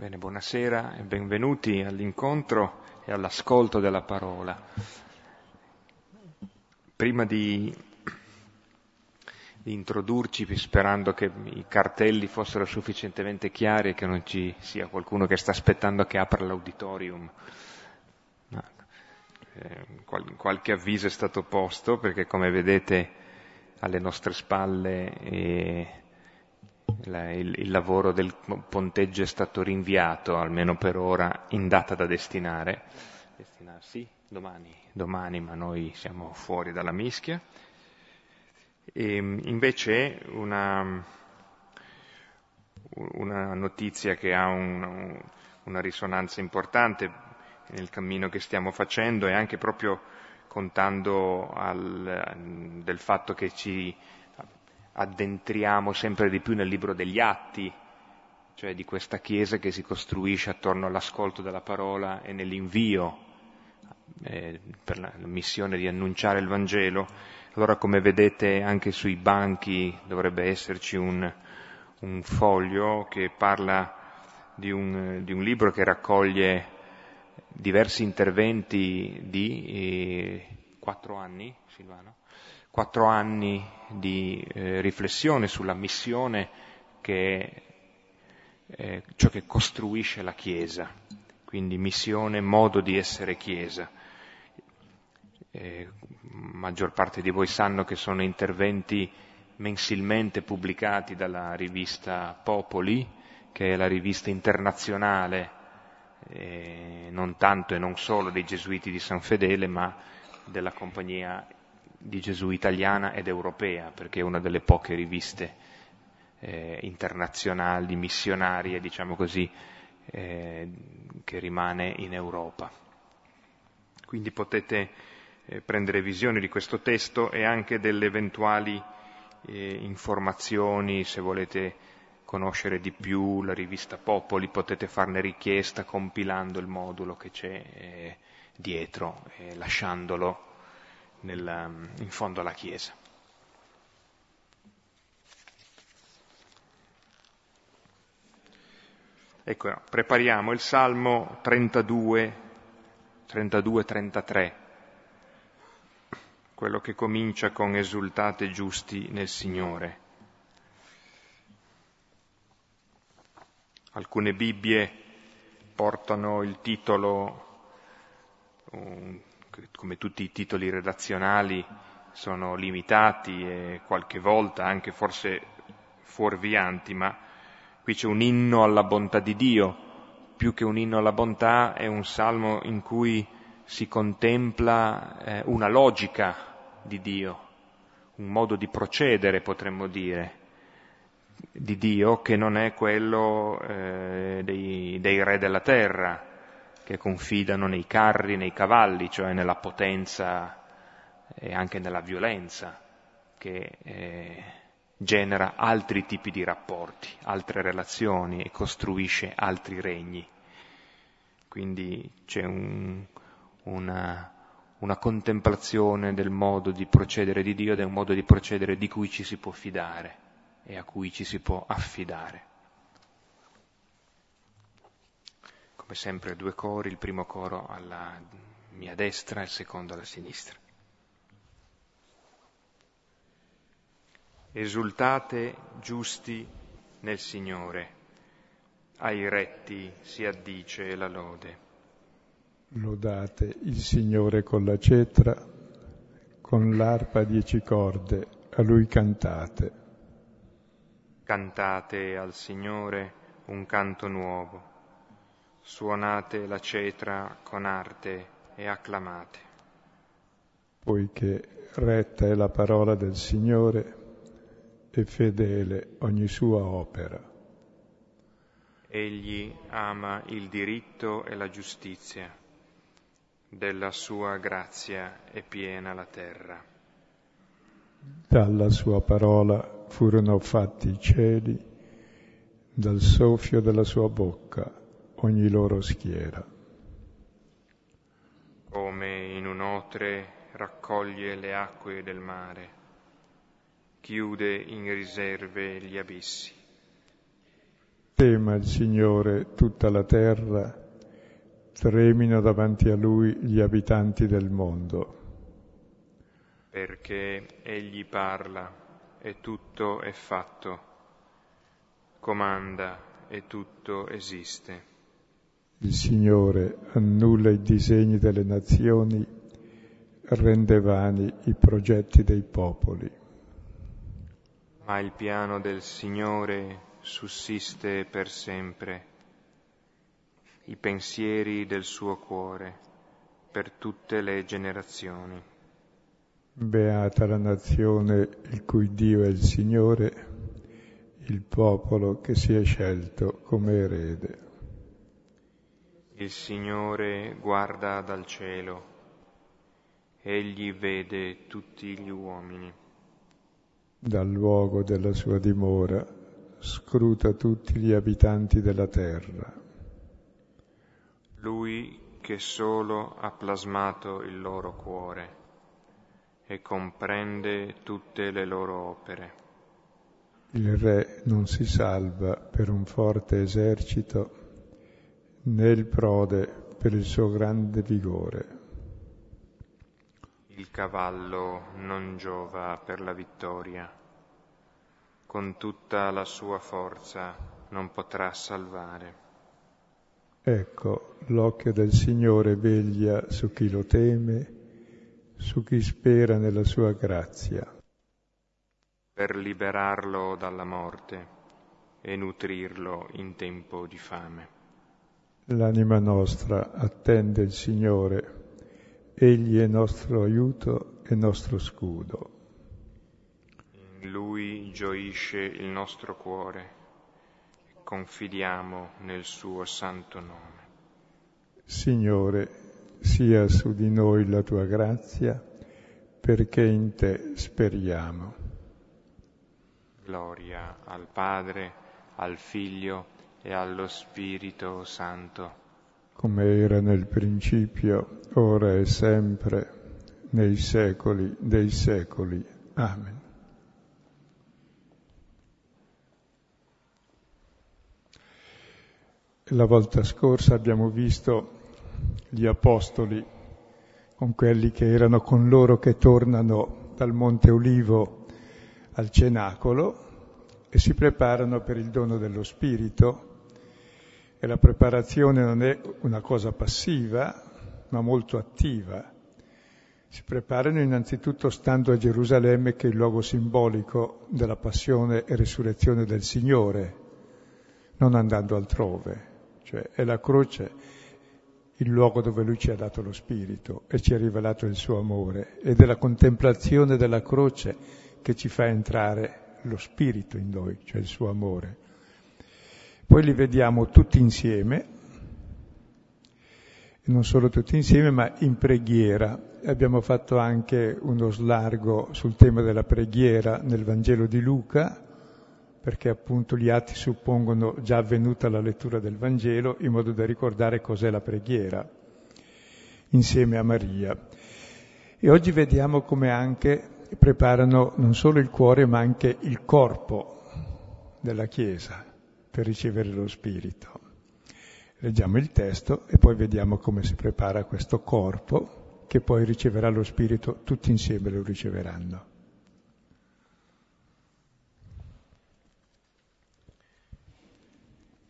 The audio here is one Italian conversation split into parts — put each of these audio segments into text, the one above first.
Bene, buonasera e benvenuti all'incontro e all'ascolto della parola. Prima di, di, introdurci, sperando che i cartelli fossero sufficientemente chiari e che non ci sia qualcuno che sta aspettando che apra l'auditorium, eh, qualche avviso è stato posto perché come vedete alle nostre spalle eh, il, il, lavoro del ponteggio è stato rinviato, almeno per ora, in data da destinare. Destinarsi domani, domani, ma noi siamo fuori dalla mischia. E invece una, una notizia che ha un, una risonanza importante nel cammino che stiamo facendo e anche proprio contando al, del fatto che ci addentriamo sempre di più nel libro degli atti, cioè di questa Chiesa che si costruisce attorno all'ascolto della parola e nell'invio eh, per la missione di annunciare il Vangelo. Allora, come vedete, anche sui banchi dovrebbe esserci un, un foglio che parla di un, di un, libro che raccoglie diversi interventi di eh, quattro anni, Silvano? Quattro anni di eh, riflessione sulla missione che è eh, ciò che costruisce la Chiesa, quindi missione, modo di essere Chiesa. Eh, maggior parte di voi sanno che sono interventi mensilmente pubblicati dalla rivista Popoli, che è la rivista internazionale, eh, non tanto e non solo dei Gesuiti di San Fedele, ma della Compagnia di Gesù italiana ed europea, perché è una delle poche riviste eh, internazionali, missionarie, diciamo così, eh, che rimane in Europa. Quindi potete eh, prendere visione di questo testo e anche delle eventuali eh, informazioni, se volete conoscere di più la rivista Popoli, potete farne richiesta compilando il modulo che c'è eh, dietro e lasciandolo nel, in fondo alla Chiesa. Ecco, prepariamo il Salmo 32, 32-33, quello che comincia con esultate giusti nel Signore. Alcune Bibbie portano il titolo um, come tutti i titoli redazionali, sono limitati e qualche volta anche forse fuorvianti, ma qui c'è un inno alla bontà di Dio. Più che un inno alla bontà è un salmo in cui si contempla eh, una logica di Dio, un modo di procedere, potremmo dire, di Dio che non è quello eh, dei, dei re della terra, che confidano nei carri, nei cavalli, cioè nella potenza e anche nella violenza che eh, genera altri tipi di rapporti, altre relazioni e costruisce altri regni. Quindi c'è un, una, una contemplazione del modo di procedere di Dio ed è un modo di procedere di cui ci si può fidare e a cui ci si può affidare. Come sempre due cori, il primo coro alla mia destra e il secondo alla sinistra. Esultate giusti nel Signore, ai retti si addice la lode. Lodate il Signore con la cetra, con l'arpa a dieci corde, a Lui cantate. Cantate al Signore un canto nuovo suonate la cetra con arte e acclamate. Poiché retta è la parola del Signore e fedele ogni sua opera. Egli ama il diritto e la giustizia, della sua grazia è piena la terra. Dalla sua parola furono fatti i cieli, dal soffio della sua bocca ogni loro schiera. Come in un otre raccoglie le acque del mare, chiude in riserve gli abissi. Tema il Signore tutta la terra, tremino davanti a Lui gli abitanti del mondo. Perché Egli parla e tutto è fatto, comanda e tutto esiste. Il Signore annulla i disegni delle nazioni, rende vani i progetti dei popoli. Ma il piano del Signore sussiste per sempre, i pensieri del suo cuore per tutte le generazioni. Beata la nazione il cui Dio è il Signore, il popolo che si è scelto come erede. Il Signore guarda dal cielo, egli vede tutti gli uomini. Dal luogo della sua dimora scruta tutti gli abitanti della terra. Lui che solo ha plasmato il loro cuore e comprende tutte le loro opere. Il re non si salva per un forte esercito, né il prode per il suo grande vigore. Il cavallo non giova per la vittoria, con tutta la sua forza non potrà salvare. Ecco, l'occhio del Signore veglia su chi lo teme, su chi spera nella sua grazia. Per liberarlo dalla morte e nutrirlo in tempo di fame. L'anima nostra attende il Signore, Egli è nostro aiuto e nostro scudo. In Lui gioisce il nostro cuore, confidiamo nel suo santo nome. Signore, sia su di noi la tua grazia, perché in te speriamo. Gloria al Padre, al Figlio e allo Spirito Santo. Come era nel principio, ora e sempre, nei secoli dei secoli. Amen. La volta scorsa abbiamo visto gli apostoli con quelli che erano con loro che tornano dal Monte Olivo al cenacolo e si preparano per il dono dello Spirito e la preparazione non è una cosa passiva, ma molto attiva. Si preparano innanzitutto stando a Gerusalemme, che è il luogo simbolico della passione e risurrezione del Signore, non andando altrove. Cioè è la croce il luogo dove Lui ci ha dato lo Spirito e ci ha rivelato il suo amore ed è la contemplazione della croce che ci fa entrare lo Spirito in noi, cioè il suo amore. Poi li vediamo tutti insieme, non solo tutti insieme, ma in preghiera. Abbiamo fatto anche uno slargo sul tema della preghiera nel Vangelo di Luca, perché appunto gli atti suppongono già avvenuta la lettura del Vangelo, in modo da ricordare cos'è la preghiera, insieme a Maria. E oggi vediamo come anche preparano non solo il cuore, ma anche il corpo della Chiesa per ricevere lo Spirito. Leggiamo il testo e poi vediamo come si prepara questo corpo che poi riceverà lo Spirito, tutti insieme lo riceveranno.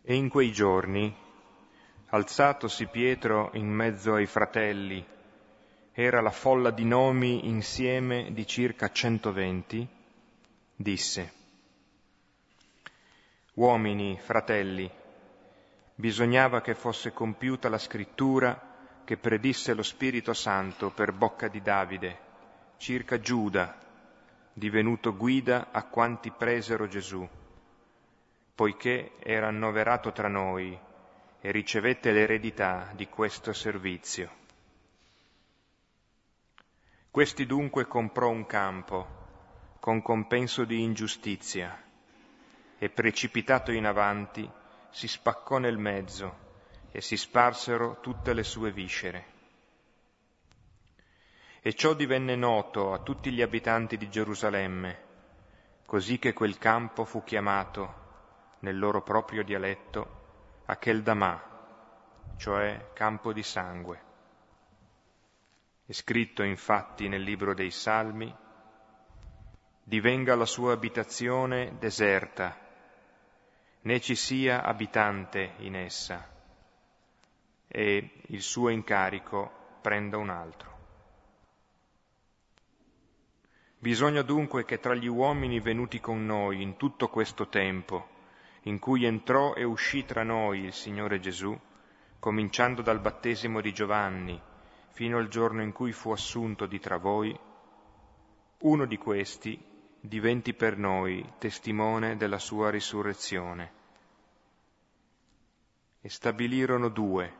E in quei giorni, alzatosi Pietro in mezzo ai fratelli, era la folla di nomi insieme di circa 120, disse, Uomini, fratelli, bisognava che fosse compiuta la scrittura che predisse lo Spirito Santo per bocca di Davide, circa Giuda, divenuto guida a quanti presero Gesù, poiché era annoverato tra noi e ricevette l'eredità di questo servizio. Questi dunque comprò un campo con compenso di ingiustizia e precipitato in avanti si spaccò nel mezzo e si sparsero tutte le sue viscere. E ciò divenne noto a tutti gli abitanti di Gerusalemme, così che quel campo fu chiamato nel loro proprio dialetto, Akeldamà, cioè campo di sangue. È scritto infatti nel libro dei Salmi, divenga la sua abitazione deserta, né ci sia abitante in essa, e il suo incarico prenda un altro. Bisogna dunque che tra gli uomini venuti con noi in tutto questo tempo, in cui entrò e uscì tra noi il Signore Gesù, cominciando dal battesimo di Giovanni fino al giorno in cui fu assunto di tra voi, uno di questi diventi per noi testimone della sua risurrezione. E stabilirono due,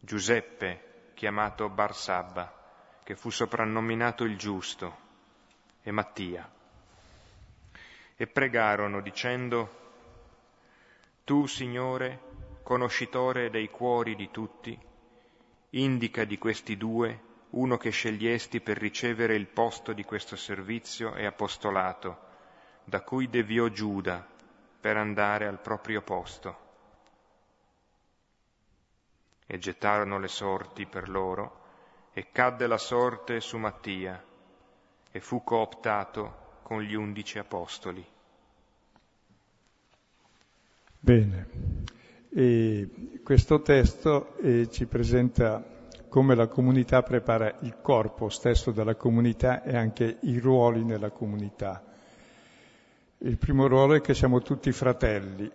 Giuseppe, chiamato Barsabba, che fu soprannominato il giusto, e Mattia. E pregarono dicendo, Tu, Signore, conoscitore dei cuori di tutti, indica di questi due uno che scegliesti per ricevere il posto di questo servizio e apostolato, da cui deviò Giuda per andare al proprio posto. E gettarono le sorti per loro, e cadde la sorte su Mattia e fu cooptato con gli undici apostoli. Bene, e questo testo eh, ci presenta come la comunità prepara il corpo stesso della comunità e anche i ruoli nella comunità. Il primo ruolo è che siamo tutti fratelli.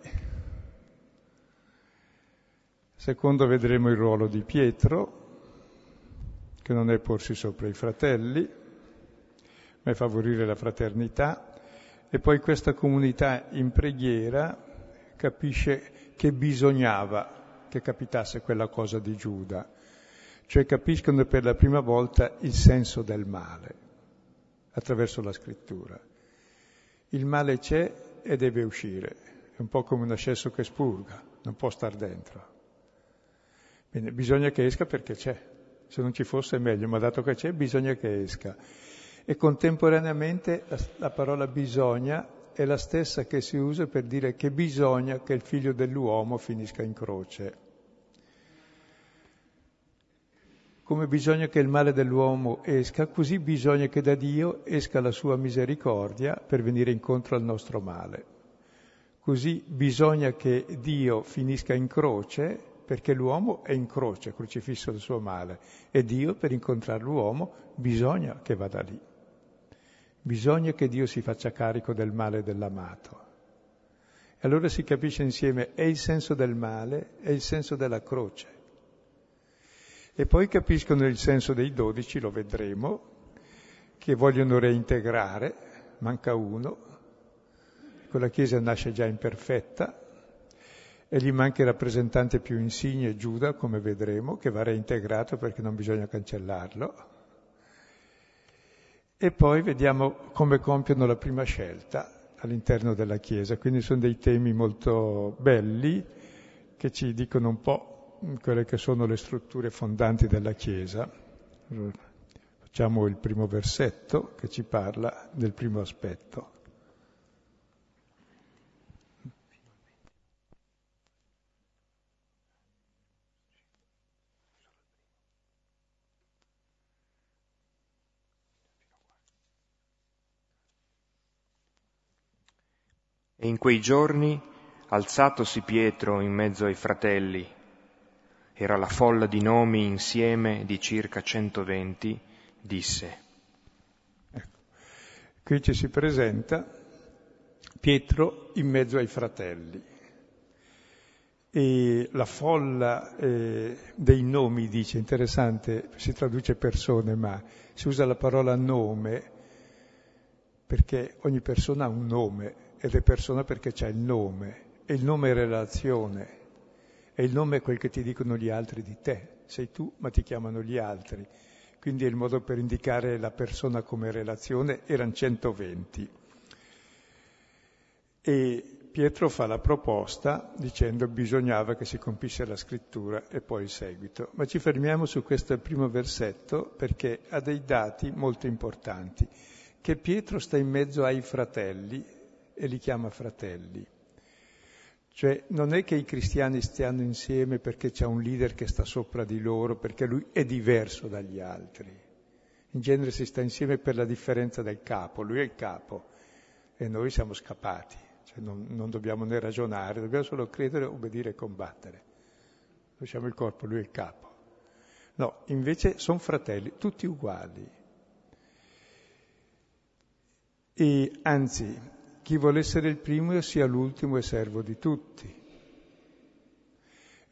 Secondo vedremo il ruolo di Pietro, che non è porsi sopra i fratelli, ma è favorire la fraternità. E poi questa comunità in preghiera capisce che bisognava che capitasse quella cosa di Giuda, cioè capiscono per la prima volta il senso del male attraverso la scrittura. Il male c'è e deve uscire, è un po' come un ascesso che spurga, non può star dentro. Bene, bisogna che esca perché c'è se non ci fosse meglio, ma dato che c'è bisogna che esca. E contemporaneamente la, la parola bisogna è la stessa che si usa per dire che bisogna che il figlio dell'uomo finisca in croce. Come bisogna che il male dell'uomo esca, così bisogna che da Dio esca la sua misericordia per venire incontro al nostro male. Così bisogna che Dio finisca in croce perché l'uomo è in croce, crocifisso del suo male, e Dio per incontrare l'uomo bisogna che vada lì. Bisogna che Dio si faccia carico del male dell'amato. E allora si capisce insieme è il senso del male e il senso della croce. E poi capiscono il senso dei dodici, lo vedremo, che vogliono reintegrare, manca uno, quella Chiesa nasce già imperfetta, e gli manca il rappresentante più insigne, Giuda, come vedremo, che va reintegrato perché non bisogna cancellarlo. E poi vediamo come compiono la prima scelta all'interno della Chiesa. Quindi sono dei temi molto belli che ci dicono un po' quelle che sono le strutture fondanti della Chiesa. Facciamo il primo versetto che ci parla del primo aspetto. E in quei giorni, alzatosi Pietro in mezzo ai fratelli, era la folla di nomi insieme di circa 120, disse. Ecco. Qui ci si presenta Pietro in mezzo ai fratelli. E la folla eh, dei nomi, dice, interessante, si traduce persone, ma si usa la parola nome perché ogni persona ha un nome ed è persona perché c'è il nome, e il nome è relazione, e il nome è quel che ti dicono gli altri di te, sei tu ma ti chiamano gli altri, quindi è il modo per indicare la persona come relazione, erano 120. E Pietro fa la proposta dicendo bisognava che si compisse la scrittura e poi il seguito. Ma ci fermiamo su questo primo versetto perché ha dei dati molto importanti, che Pietro sta in mezzo ai fratelli e li chiama fratelli. Cioè non è che i cristiani stiano insieme perché c'è un leader che sta sopra di loro, perché lui è diverso dagli altri. In genere si sta insieme per la differenza del capo, lui è il capo e noi siamo scappati, cioè non, non dobbiamo né ragionare, dobbiamo solo credere, obbedire e combattere. Noi siamo il corpo, lui è il capo. No, invece sono fratelli, tutti uguali. E anzi, chi vuole essere il primo sia l'ultimo e servo di tutti.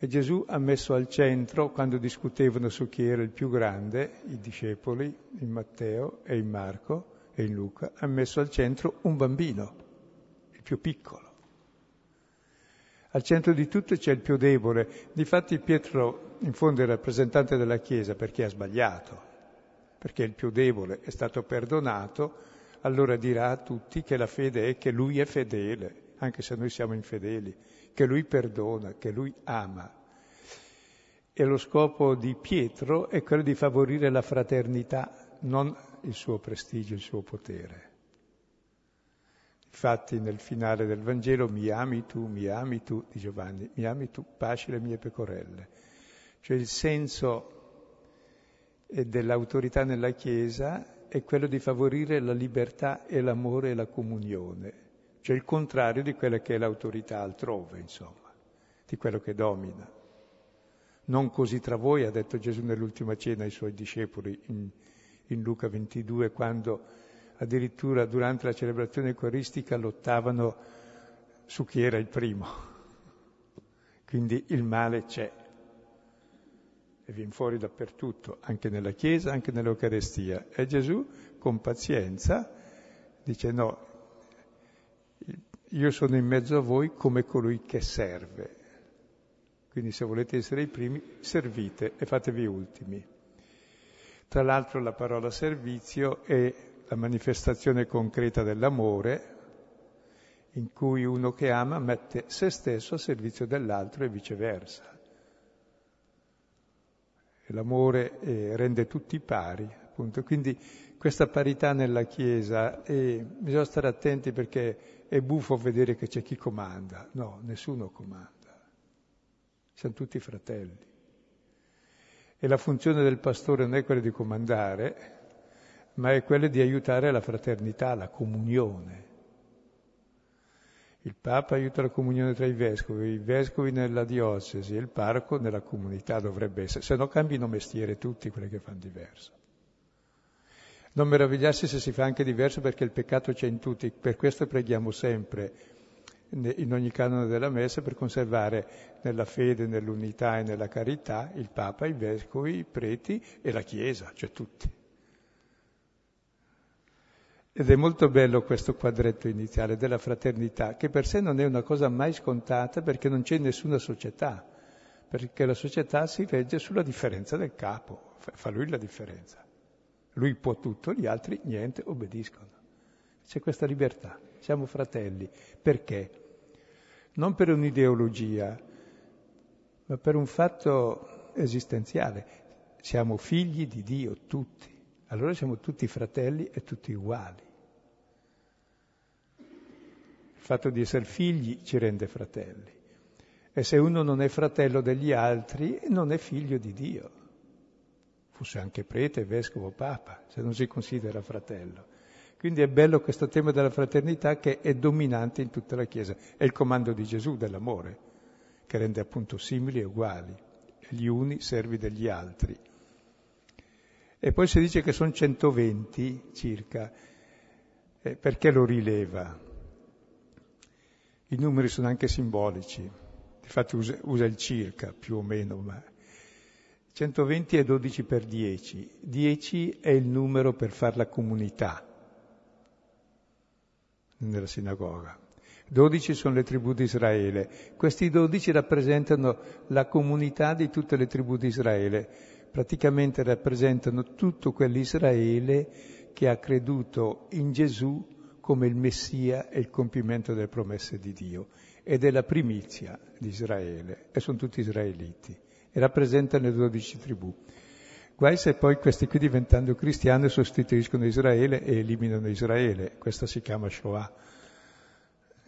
E Gesù ha messo al centro, quando discutevano su chi era il più grande, i discepoli, in Matteo e in Marco e in Luca, ha messo al centro un bambino, il più piccolo. Al centro di tutto c'è il più debole. Difatti Pietro, in fondo, è rappresentante della Chiesa perché ha sbagliato, perché il più debole è stato perdonato, allora dirà a tutti che la fede è che lui è fedele, anche se noi siamo infedeli, che lui perdona, che lui ama. E lo scopo di Pietro è quello di favorire la fraternità, non il suo prestigio, il suo potere. Infatti nel finale del Vangelo mi ami tu, mi ami tu, di Giovanni, mi ami tu, pasci le mie pecorelle. Cioè il senso dell'autorità nella Chiesa è quello di favorire la libertà e l'amore e la comunione, cioè il contrario di quella che è l'autorità altrove, insomma, di quello che domina. Non così tra voi, ha detto Gesù nell'ultima cena ai suoi discepoli in, in Luca 22, quando addirittura durante la celebrazione eucaristica lottavano su chi era il primo. Quindi il male c'è e viene fuori dappertutto, anche nella Chiesa, anche nell'Eucarestia. E Gesù, con pazienza, dice no, io sono in mezzo a voi come colui che serve. Quindi se volete essere i primi, servite e fatevi ultimi. Tra l'altro la parola servizio è la manifestazione concreta dell'amore, in cui uno che ama mette se stesso a servizio dell'altro e viceversa l'amore eh, rende tutti pari, appunto. Quindi questa parità nella Chiesa, e bisogna stare attenti perché è buffo vedere che c'è chi comanda. No, nessuno comanda. Siamo tutti fratelli. E la funzione del pastore non è quella di comandare, ma è quella di aiutare la fraternità, la comunione. Il Papa aiuta la comunione tra i vescovi, i vescovi nella diocesi, il parco nella comunità dovrebbe essere, se no cambiano mestiere tutti quelli che fanno diverso. Non meravigliarsi se si fa anche diverso perché il peccato c'è in tutti, per questo preghiamo sempre in ogni canone della messa per conservare nella fede, nell'unità e nella carità il Papa, i vescovi, i preti e la Chiesa, cioè tutti. Ed è molto bello questo quadretto iniziale della fraternità, che per sé non è una cosa mai scontata perché non c'è nessuna società, perché la società si regge sulla differenza del capo, fa lui la differenza. Lui può tutto, gli altri niente, obbediscono. C'è questa libertà, siamo fratelli. Perché? Non per un'ideologia, ma per un fatto esistenziale. Siamo figli di Dio, tutti allora siamo tutti fratelli e tutti uguali. Il fatto di essere figli ci rende fratelli. E se uno non è fratello degli altri, non è figlio di Dio. Fosse anche prete, vescovo, papa, se non si considera fratello. Quindi è bello questo tema della fraternità che è dominante in tutta la Chiesa. È il comando di Gesù dell'amore, che rende appunto simili e uguali, gli uni servi degli altri. E poi si dice che sono 120 circa. Eh, perché lo rileva? I numeri sono anche simbolici, infatti usa, usa il circa più o meno, ma 120 è 12 per 10. 10 è il numero per fare la comunità nella sinagoga. 12 sono le tribù di Israele. Questi 12 rappresentano la comunità di tutte le tribù di Israele praticamente rappresentano tutto quell'Israele che ha creduto in Gesù come il Messia e il compimento delle promesse di Dio ed è la primizia di Israele e sono tutti israeliti e rappresentano le dodici tribù. Guai se poi questi qui diventando cristiani sostituiscono Israele e eliminano Israele, questa si chiama Shoah,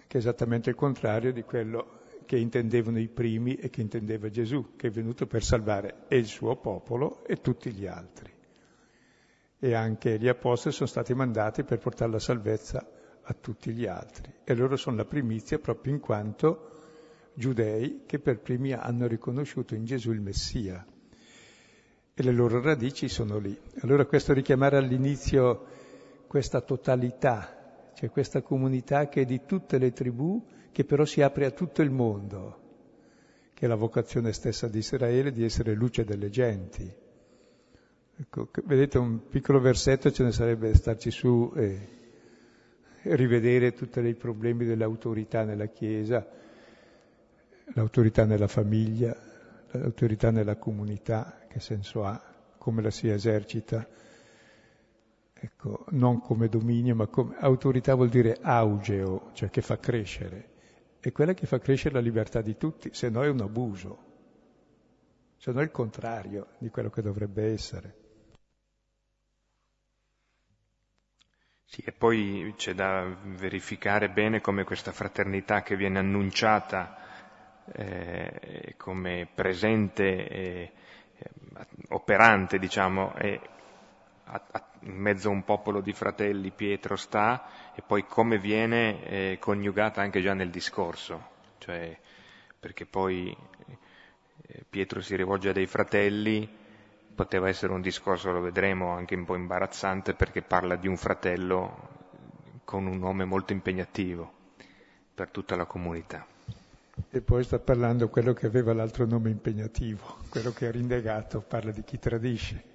che è esattamente il contrario di quello che intendevano i primi e che intendeva Gesù, che è venuto per salvare e il suo popolo e tutti gli altri. E anche gli apostoli sono stati mandati per portare la salvezza a tutti gli altri. E loro sono la primizia proprio in quanto giudei che per primi hanno riconosciuto in Gesù il Messia. E le loro radici sono lì. Allora questo richiamare all'inizio questa totalità, cioè questa comunità che è di tutte le tribù, che però si apre a tutto il mondo, che è la vocazione stessa di Israele di essere luce delle genti. Ecco, vedete un piccolo versetto ce ne sarebbe starci su e, rivedere tutti i problemi dell'autorità nella Chiesa, l'autorità nella famiglia, l'autorità nella comunità, che senso ha, come la si esercita. Ecco, non come dominio, ma come autorità vuol dire augeo, cioè che fa crescere è quella che fa crescere la libertà di tutti, se no è un abuso, se no è il contrario di quello che dovrebbe essere. Sì, e poi c'è da verificare bene come questa fraternità che viene annunciata eh, come presente e eh, operante, diciamo, è in mezzo a un popolo di fratelli Pietro sta e poi come viene eh, coniugata anche già nel discorso, cioè perché poi eh, Pietro si rivolge a dei fratelli, poteva essere un discorso, lo vedremo, anche un po' imbarazzante perché parla di un fratello con un nome molto impegnativo per tutta la comunità. E poi sta parlando quello che aveva l'altro nome impegnativo, quello che è rinnegato, parla di chi tradisce.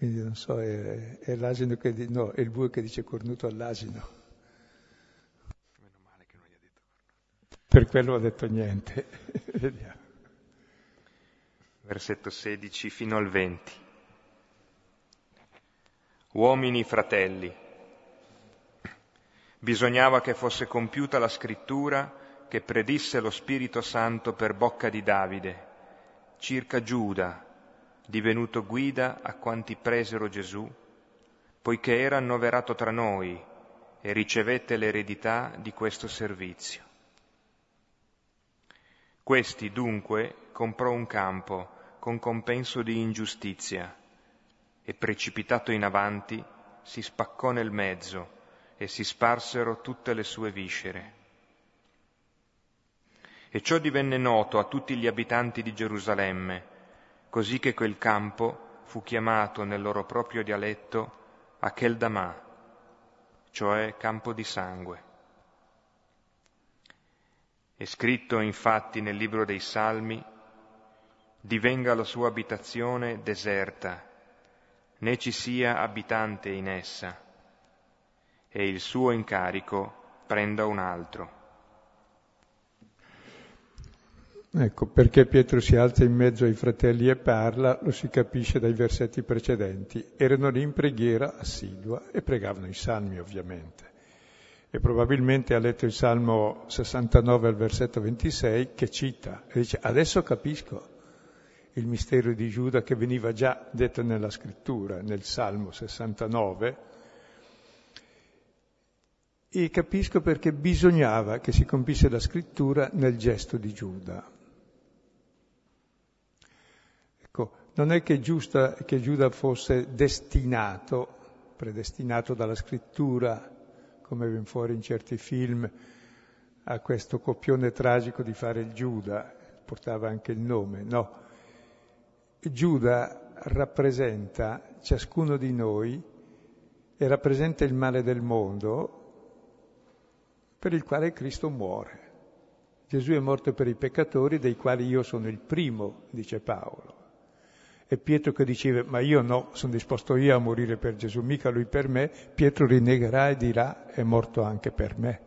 Quindi non so, è, è l'asino che dice, no, è il bue che dice cornuto all'asino. Meno male che non gli ha detto cornuto. Per quello ho detto niente. Vediamo. Versetto 16 fino al 20. Uomini fratelli, bisognava che fosse compiuta la scrittura che predisse lo Spirito Santo per bocca di Davide, circa Giuda, divenuto guida a quanti presero Gesù, poiché era annoverato tra noi e ricevette l'eredità di questo servizio. Questi dunque comprò un campo con compenso di ingiustizia e precipitato in avanti si spaccò nel mezzo e si sparsero tutte le sue viscere. E ciò divenne noto a tutti gli abitanti di Gerusalemme, così che quel campo fu chiamato nel loro proprio dialetto Acheldamà, cioè campo di sangue. È scritto infatti nel libro dei Salmi, divenga la sua abitazione deserta, né ci sia abitante in essa, e il suo incarico prenda un altro. Ecco, perché Pietro si alza in mezzo ai fratelli e parla, lo si capisce dai versetti precedenti. Erano lì in preghiera assidua e pregavano i salmi, ovviamente. E probabilmente ha letto il Salmo 69 al versetto 26 che cita e dice adesso capisco il mistero di Giuda che veniva già detto nella scrittura, nel Salmo 69, e capisco perché bisognava che si compisse la scrittura nel gesto di Giuda. Non è che, Giusta, che Giuda fosse destinato, predestinato dalla scrittura, come viene fuori in certi film, a questo copione tragico di fare il Giuda, portava anche il nome, no. Giuda rappresenta ciascuno di noi e rappresenta il male del mondo per il quale Cristo muore. Gesù è morto per i peccatori, dei quali io sono il primo, dice Paolo. E Pietro che diceva, ma io no, sono disposto io a morire per Gesù, mica lui per me, Pietro rinnegherà e dirà, è morto anche per me.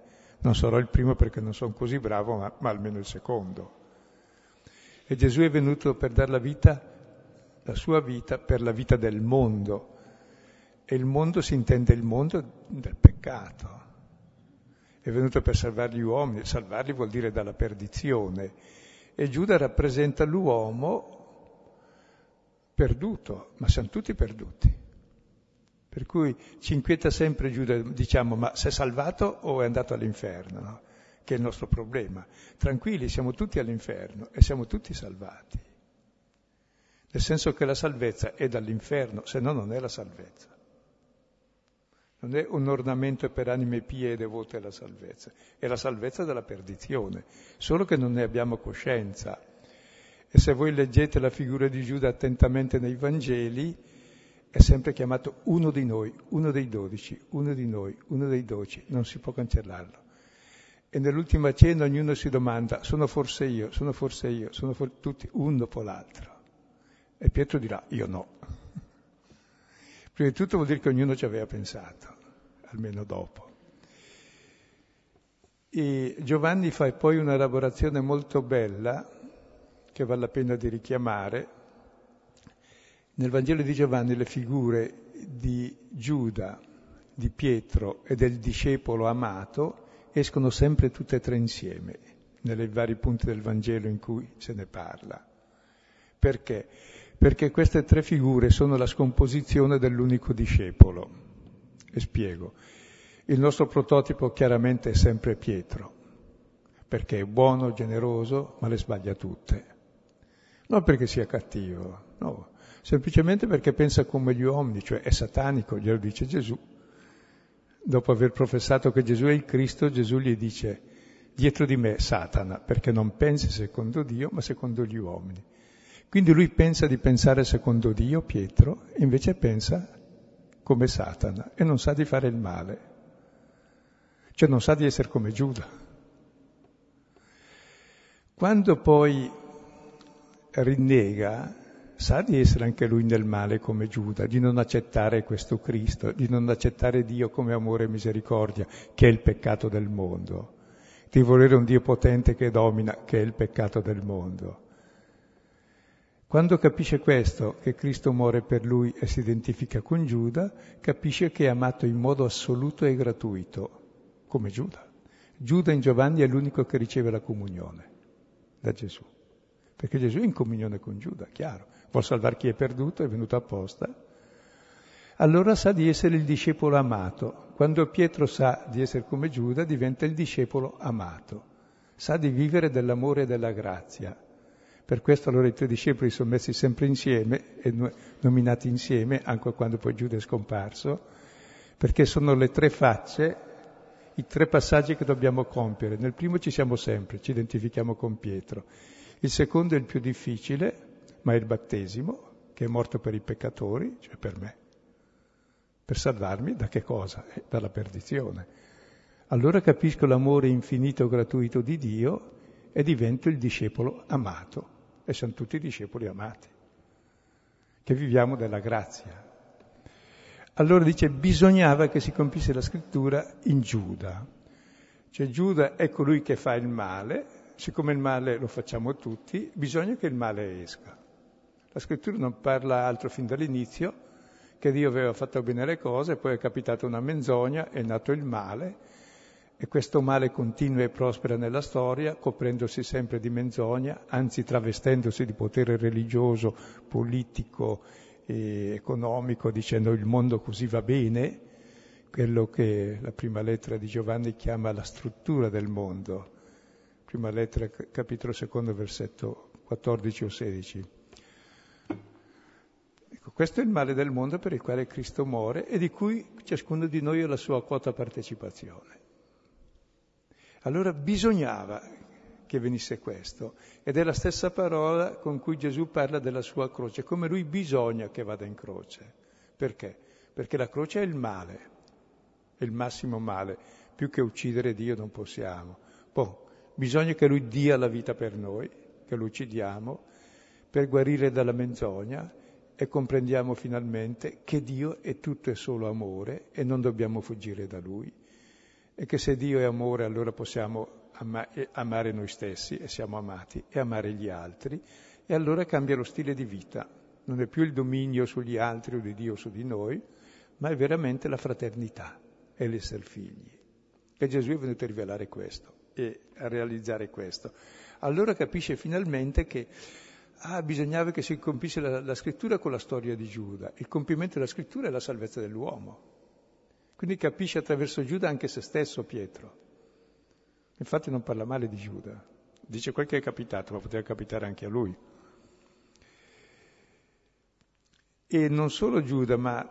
Non sarò il primo perché non sono così bravo, ma, ma almeno il secondo. E Gesù è venuto per dare la vita, la sua vita, per la vita del mondo. E il mondo si intende il mondo del peccato. È venuto per salvare gli uomini, salvarli vuol dire dalla perdizione. E Giuda rappresenta l'uomo perduto, ma siamo tutti perduti. Per cui ci inquieta sempre Giuda, diciamo, ma si è salvato o è andato all'inferno? No? che è il nostro problema. Tranquilli, siamo tutti all'inferno e siamo tutti salvati. Nel senso che la salvezza è dall'inferno, se no non è la salvezza. Non è un ornamento per anime pie e devote alla salvezza, è la salvezza della perdizione, solo che non ne abbiamo coscienza. E se voi leggete la figura di Giuda attentamente nei Vangeli, è sempre chiamato uno di noi, uno dei dodici, uno di noi, uno dei dodici, non si può cancellarlo. E nell'ultima cena ognuno si domanda, sono forse io, sono forse io, sono for- tutti uno dopo l'altro. E Pietro dirà, io no. Prima di tutto vuol dire che ognuno ci aveva pensato, almeno dopo. E Giovanni fa poi una elaborazione molto bella, che vale la pena di richiamare. Nel Vangelo di Giovanni le figure di Giuda, di Pietro e del discepolo amato escono sempre tutte e tre insieme, nei vari punti del Vangelo in cui se ne parla. Perché? Perché queste tre figure sono la scomposizione dell'unico discepolo. E spiego. Il nostro prototipo chiaramente è sempre Pietro, perché è buono, generoso, ma le sbaglia tutte. Non perché sia cattivo, no, semplicemente perché pensa come gli uomini, cioè è satanico, glielo dice Gesù. Dopo aver professato che Gesù è il Cristo, Gesù gli dice, dietro di me Satana, perché non pensi secondo Dio, ma secondo gli uomini. Quindi lui pensa di pensare secondo Dio, Pietro, e invece pensa come Satana e non sa di fare il male. Cioè non sa di essere come Giuda. Quando poi rinnega, sa di essere anche lui nel male come Giuda, di non accettare questo Cristo, di non accettare Dio come amore e misericordia, che è il peccato del mondo, di volere un Dio potente che domina, che è il peccato del mondo. Quando capisce questo, che Cristo muore per lui e si identifica con Giuda, capisce che è amato in modo assoluto e gratuito, come Giuda. Giuda in Giovanni è l'unico che riceve la comunione da Gesù, perché Gesù è in comunione con Giuda, chiaro, vuol salvare chi è perduto, è venuto apposta. Allora sa di essere il discepolo amato. Quando Pietro sa di essere come Giuda, diventa il discepolo amato. Sa di vivere dell'amore e della grazia per questo allora i tre discepoli sono messi sempre insieme e nominati insieme, anche quando poi Giuda è scomparso, perché sono le tre facce, i tre passaggi che dobbiamo compiere. Nel primo ci siamo sempre, ci identifichiamo con Pietro. Il secondo è il più difficile, ma è il battesimo, che è morto per i peccatori, cioè per me. Per salvarmi da che cosa? Eh, dalla perdizione. Allora capisco l'amore infinito gratuito di Dio e divento il discepolo amato e siamo tutti discepoli amati, che viviamo della grazia. Allora dice, bisognava che si compisse la scrittura in Giuda. Cioè Giuda è colui che fa il male, siccome il male lo facciamo tutti, bisogna che il male esca. La scrittura non parla altro fin dall'inizio, che Dio aveva fatto bene le cose, poi è capitata una menzogna, è nato il male, e questo male continua e prospera nella storia, coprendosi sempre di menzogna, anzi travestendosi di potere religioso, politico e economico, dicendo il mondo così va bene, quello che la prima lettera di Giovanni chiama la struttura del mondo. Prima lettera, capitolo secondo, versetto 14 o 16. Ecco, questo è il male del mondo per il quale Cristo muore e di cui ciascuno di noi ha la sua quota partecipazione. Allora bisognava che venisse questo. Ed è la stessa parola con cui Gesù parla della sua croce, come lui bisogna che vada in croce. Perché? Perché la croce è il male, è il massimo male. Più che uccidere Dio non possiamo. Poi bisogna che lui dia la vita per noi, che lo uccidiamo, per guarire dalla menzogna e comprendiamo finalmente che Dio è tutto e solo amore e non dobbiamo fuggire da lui e che se Dio è amore allora possiamo ama- amare noi stessi e siamo amati e amare gli altri e allora cambia lo stile di vita. Non è più il dominio sugli altri o di Dio su di noi, ma è veramente la fraternità e l'essere figli. E Gesù è venuto a rivelare questo e a realizzare questo. Allora capisce finalmente che ah, bisognava che si compisse la, la scrittura con la storia di Giuda. Il compimento della scrittura è la salvezza dell'uomo. Quindi capisce attraverso Giuda anche se stesso Pietro. Infatti non parla male di Giuda, dice quel che è capitato, ma poteva capitare anche a lui. E non solo Giuda, ma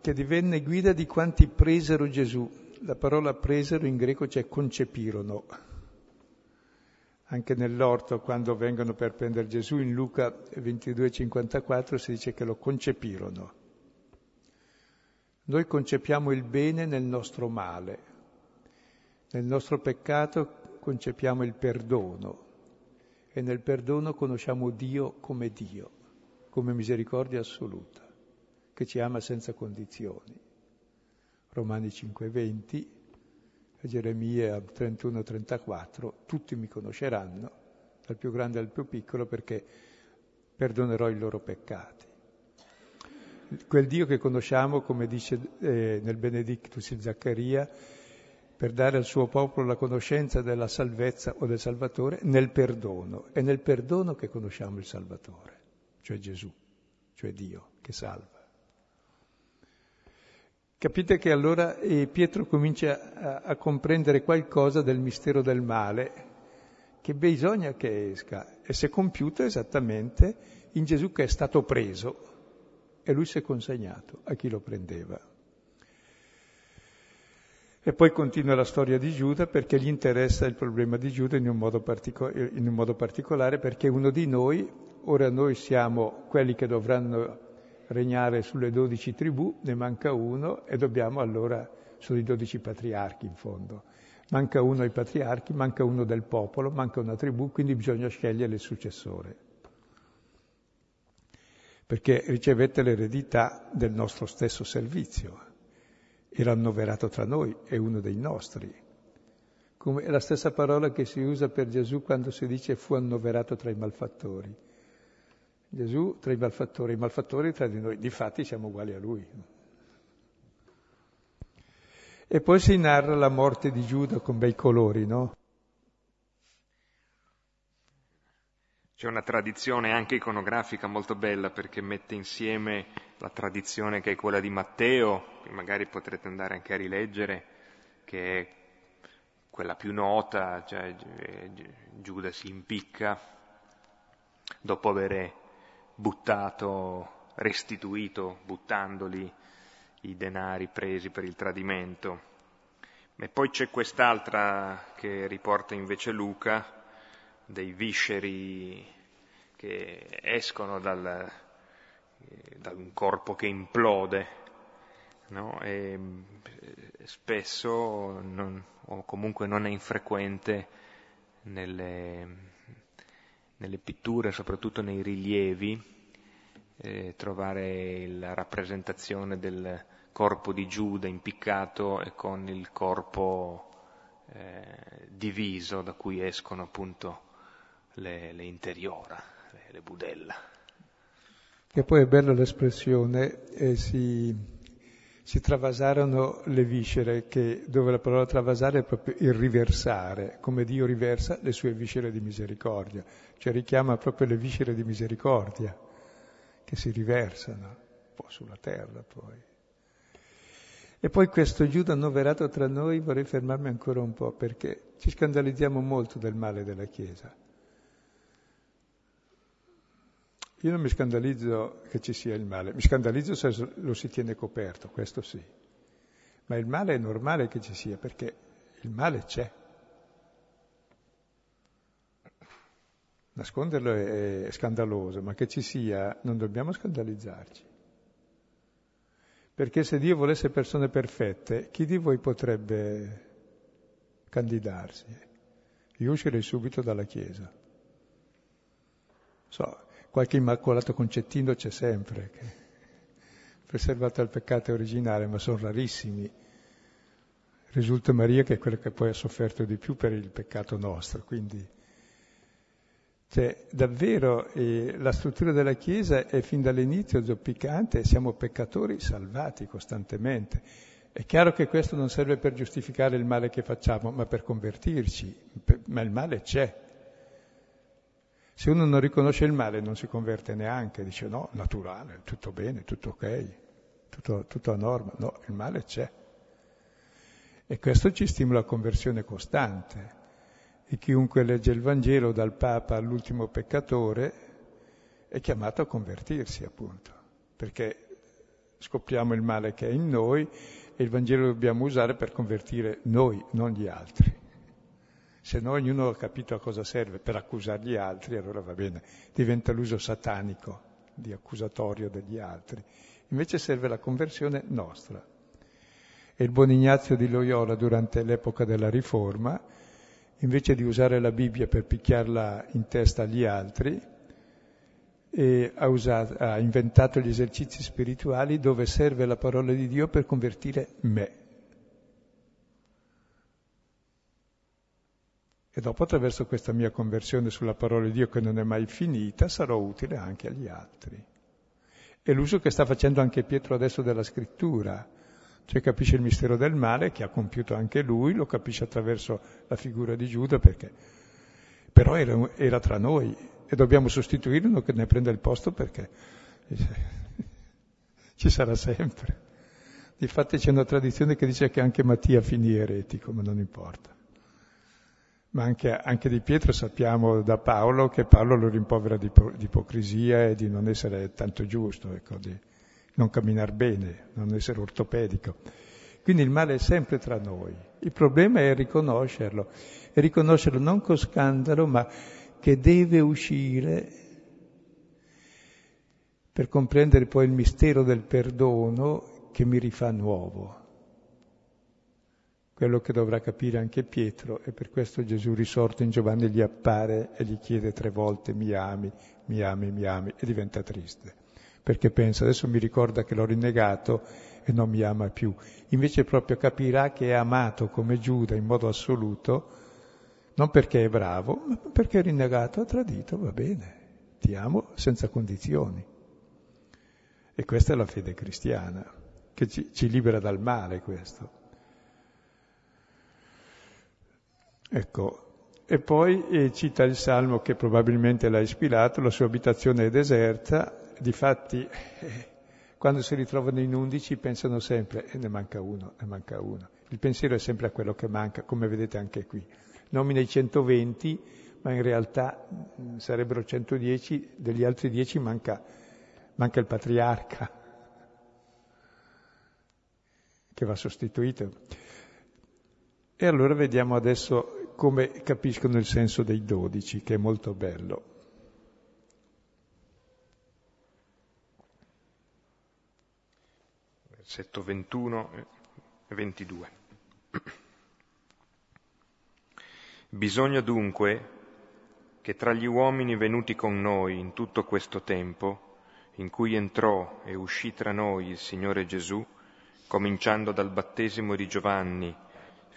che divenne guida di quanti presero Gesù. La parola presero in greco c'è concepirono. Anche nell'orto, quando vengono per prendere Gesù, in Luca 22,54 si dice che lo concepirono. Noi concepiamo il bene nel nostro male, nel nostro peccato concepiamo il perdono e nel perdono conosciamo Dio come Dio, come misericordia assoluta, che ci ama senza condizioni. Romani 5,20 Geremia 31-34, tutti mi conosceranno, dal più grande al più piccolo, perché perdonerò i loro peccati. Quel Dio che conosciamo, come dice eh, nel Benedictus il Zaccaria, per dare al suo popolo la conoscenza della salvezza o del Salvatore nel perdono. È nel perdono che conosciamo il Salvatore, cioè Gesù, cioè Dio che salva. Capite che allora eh, Pietro comincia a, a, comprendere qualcosa del mistero del male, che bisogna che esca, e si è compiuto esattamente in Gesù che è stato preso e lui si è consegnato a chi lo prendeva. E poi continua la storia di Giuda perché gli interessa il problema di Giuda in un modo, partico- in un modo particolare, perché uno di noi, ora noi siamo quelli che dovranno regnare sulle dodici tribù, ne manca uno e dobbiamo allora, sono i dodici patriarchi in fondo, manca uno ai patriarchi, manca uno del popolo, manca una tribù, quindi bisogna scegliere il successore. Perché ricevette l'eredità del nostro stesso servizio, era annoverato tra noi, è uno dei nostri. Come è la stessa parola che si usa per Gesù quando si dice fu annoverato tra i malfattori Gesù tra i malfattori, i malfattori tra di noi, difatti siamo uguali a lui. E poi si narra la morte di Giuda con bei colori, no? C'è una tradizione anche iconografica molto bella perché mette insieme la tradizione che è quella di Matteo, che magari potrete andare anche a rileggere, che è quella più nota, cioè Giuda si impicca dopo avere buttato, restituito, buttandoli i denari presi per il tradimento. E poi c'è quest'altra che riporta invece Luca, dei visceri che escono dal, da un corpo che implode, no? e eh, spesso, non, o comunque non è infrequente, nelle, nelle pitture, soprattutto nei rilievi, eh, trovare la rappresentazione del corpo di Giuda impiccato e con il corpo eh, diviso da cui escono appunto le, le interiora, le, le, budella. E poi è bella l'espressione, eh, si, si, travasarono le viscere, che, dove la parola travasare è proprio il riversare, come Dio riversa le sue viscere di misericordia, cioè richiama proprio le viscere di misericordia che si riversano un po' sulla terra poi. E poi questo Giuda annoverato tra noi, vorrei fermarmi ancora un po' perché ci scandalizziamo molto del male della Chiesa. Io non mi scandalizzo che ci sia il male, mi scandalizzo se lo si tiene coperto, questo sì. Ma il male è normale che ci sia perché il male c'è. Nasconderlo è, scandaloso, ma che ci sia non dobbiamo scandalizzarci. Perché se Dio volesse persone perfette, chi di voi potrebbe candidarsi? Io uscirei subito dalla Chiesa. So, qualche immacolato concettino c'è sempre, che preservato dal peccato originale, ma sono rarissimi. Risulta Maria che è quella che poi ha sofferto di più per il peccato nostro, quindi cioè, davvero eh, la struttura della Chiesa è fin dall'inizio zoppicante, siamo peccatori salvati costantemente. È chiaro che questo non serve per giustificare il male che facciamo, ma per convertirci, ma il male c'è. Se uno non riconosce il male non si converte neanche, dice no, naturale, tutto bene, tutto ok, tutto, tutto a norma. No, il male c'è. E questo ci stimola a conversione costante. E chiunque legge il Vangelo dal Papa all'ultimo peccatore è chiamato a convertirsi, appunto, perché scopriamo il male che è in noi e il Vangelo lo dobbiamo usare per convertire noi, non gli altri. Se no ognuno ha capito a cosa serve per accusare gli altri, allora va bene, diventa l'uso satanico di accusatorio degli altri. Invece serve la conversione nostra. E il buon Ignazio di Loyola durante l'epoca della Riforma, invece di usare la Bibbia per picchiarla in testa agli altri, ha, usato, ha inventato gli esercizi spirituali dove serve la parola di Dio per convertire me. E dopo attraverso questa mia conversione sulla parola di Dio che non è mai finita sarò utile anche agli altri. E l'uso che sta facendo anche Pietro adesso della scrittura, cioè capisce il mistero del male che ha compiuto anche lui, lo capisce attraverso la figura di Giuda perché però era, era tra noi e dobbiamo sostituirlo che ne prenda il posto perché ci sarà sempre. Difatti c'è una tradizione che dice che anche Mattia finì eretico, ma non importa. Ma anche, anche, di Pietro sappiamo da Paolo che Paolo lo rimprovera di, di ipocrisia e di non essere tanto giusto, ecco, di non camminare bene, non essere ortopedico. Quindi il male è sempre tra noi. Il problema è riconoscerlo, e riconoscerlo non con scandalo, ma che deve uscire per comprendere poi il mistero del perdono che mi rifà nuovo quello che dovrà capire anche Pietro e per questo Gesù risorto in Giovanni gli appare e gli chiede tre volte mi ami, mi ami, mi ami e diventa triste perché pensa adesso mi ricorda che l'ho rinnegato e non mi ama più. Invece proprio capirà che è amato come Giuda in modo assoluto, non perché è bravo, ma perché è rinnegato, ha tradito, va bene, ti amo senza condizioni. E questa è la fede cristiana, che ci, ci libera dal male questo. Ecco, e poi eh, cita il Salmo che probabilmente l'ha ispirato, la sua abitazione è deserta, difatti eh, quando si ritrovano in undici pensano sempre, e eh, ne manca uno, ne manca uno. Il pensiero è sempre a quello che manca, come vedete anche qui. Nomina i 120, ma in realtà mh, mm, sarebbero 110, degli altri 10 manca, manca il patriarca, che va sostituito. E allora vediamo adesso come capiscono il senso dei dodici, che è molto bello. Versetto 21 e 22. Bisogna dunque che tra gli uomini venuti con noi in tutto questo tempo, in cui entrò e uscì tra noi il Signore Gesù, cominciando dal battesimo di Giovanni,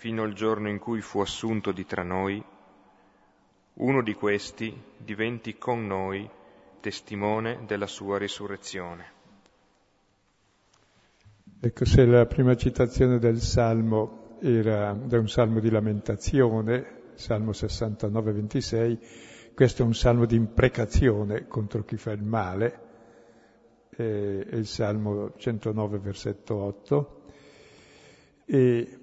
fino al giorno in cui fu assunto di tra noi, uno di questi diventi con noi testimone della sua risurrezione. Ecco, se la prima citazione del Salmo era da un Salmo di lamentazione, Salmo 69, 26, questo è un Salmo di imprecazione contro chi fa il male, è il Salmo 109, versetto 8, e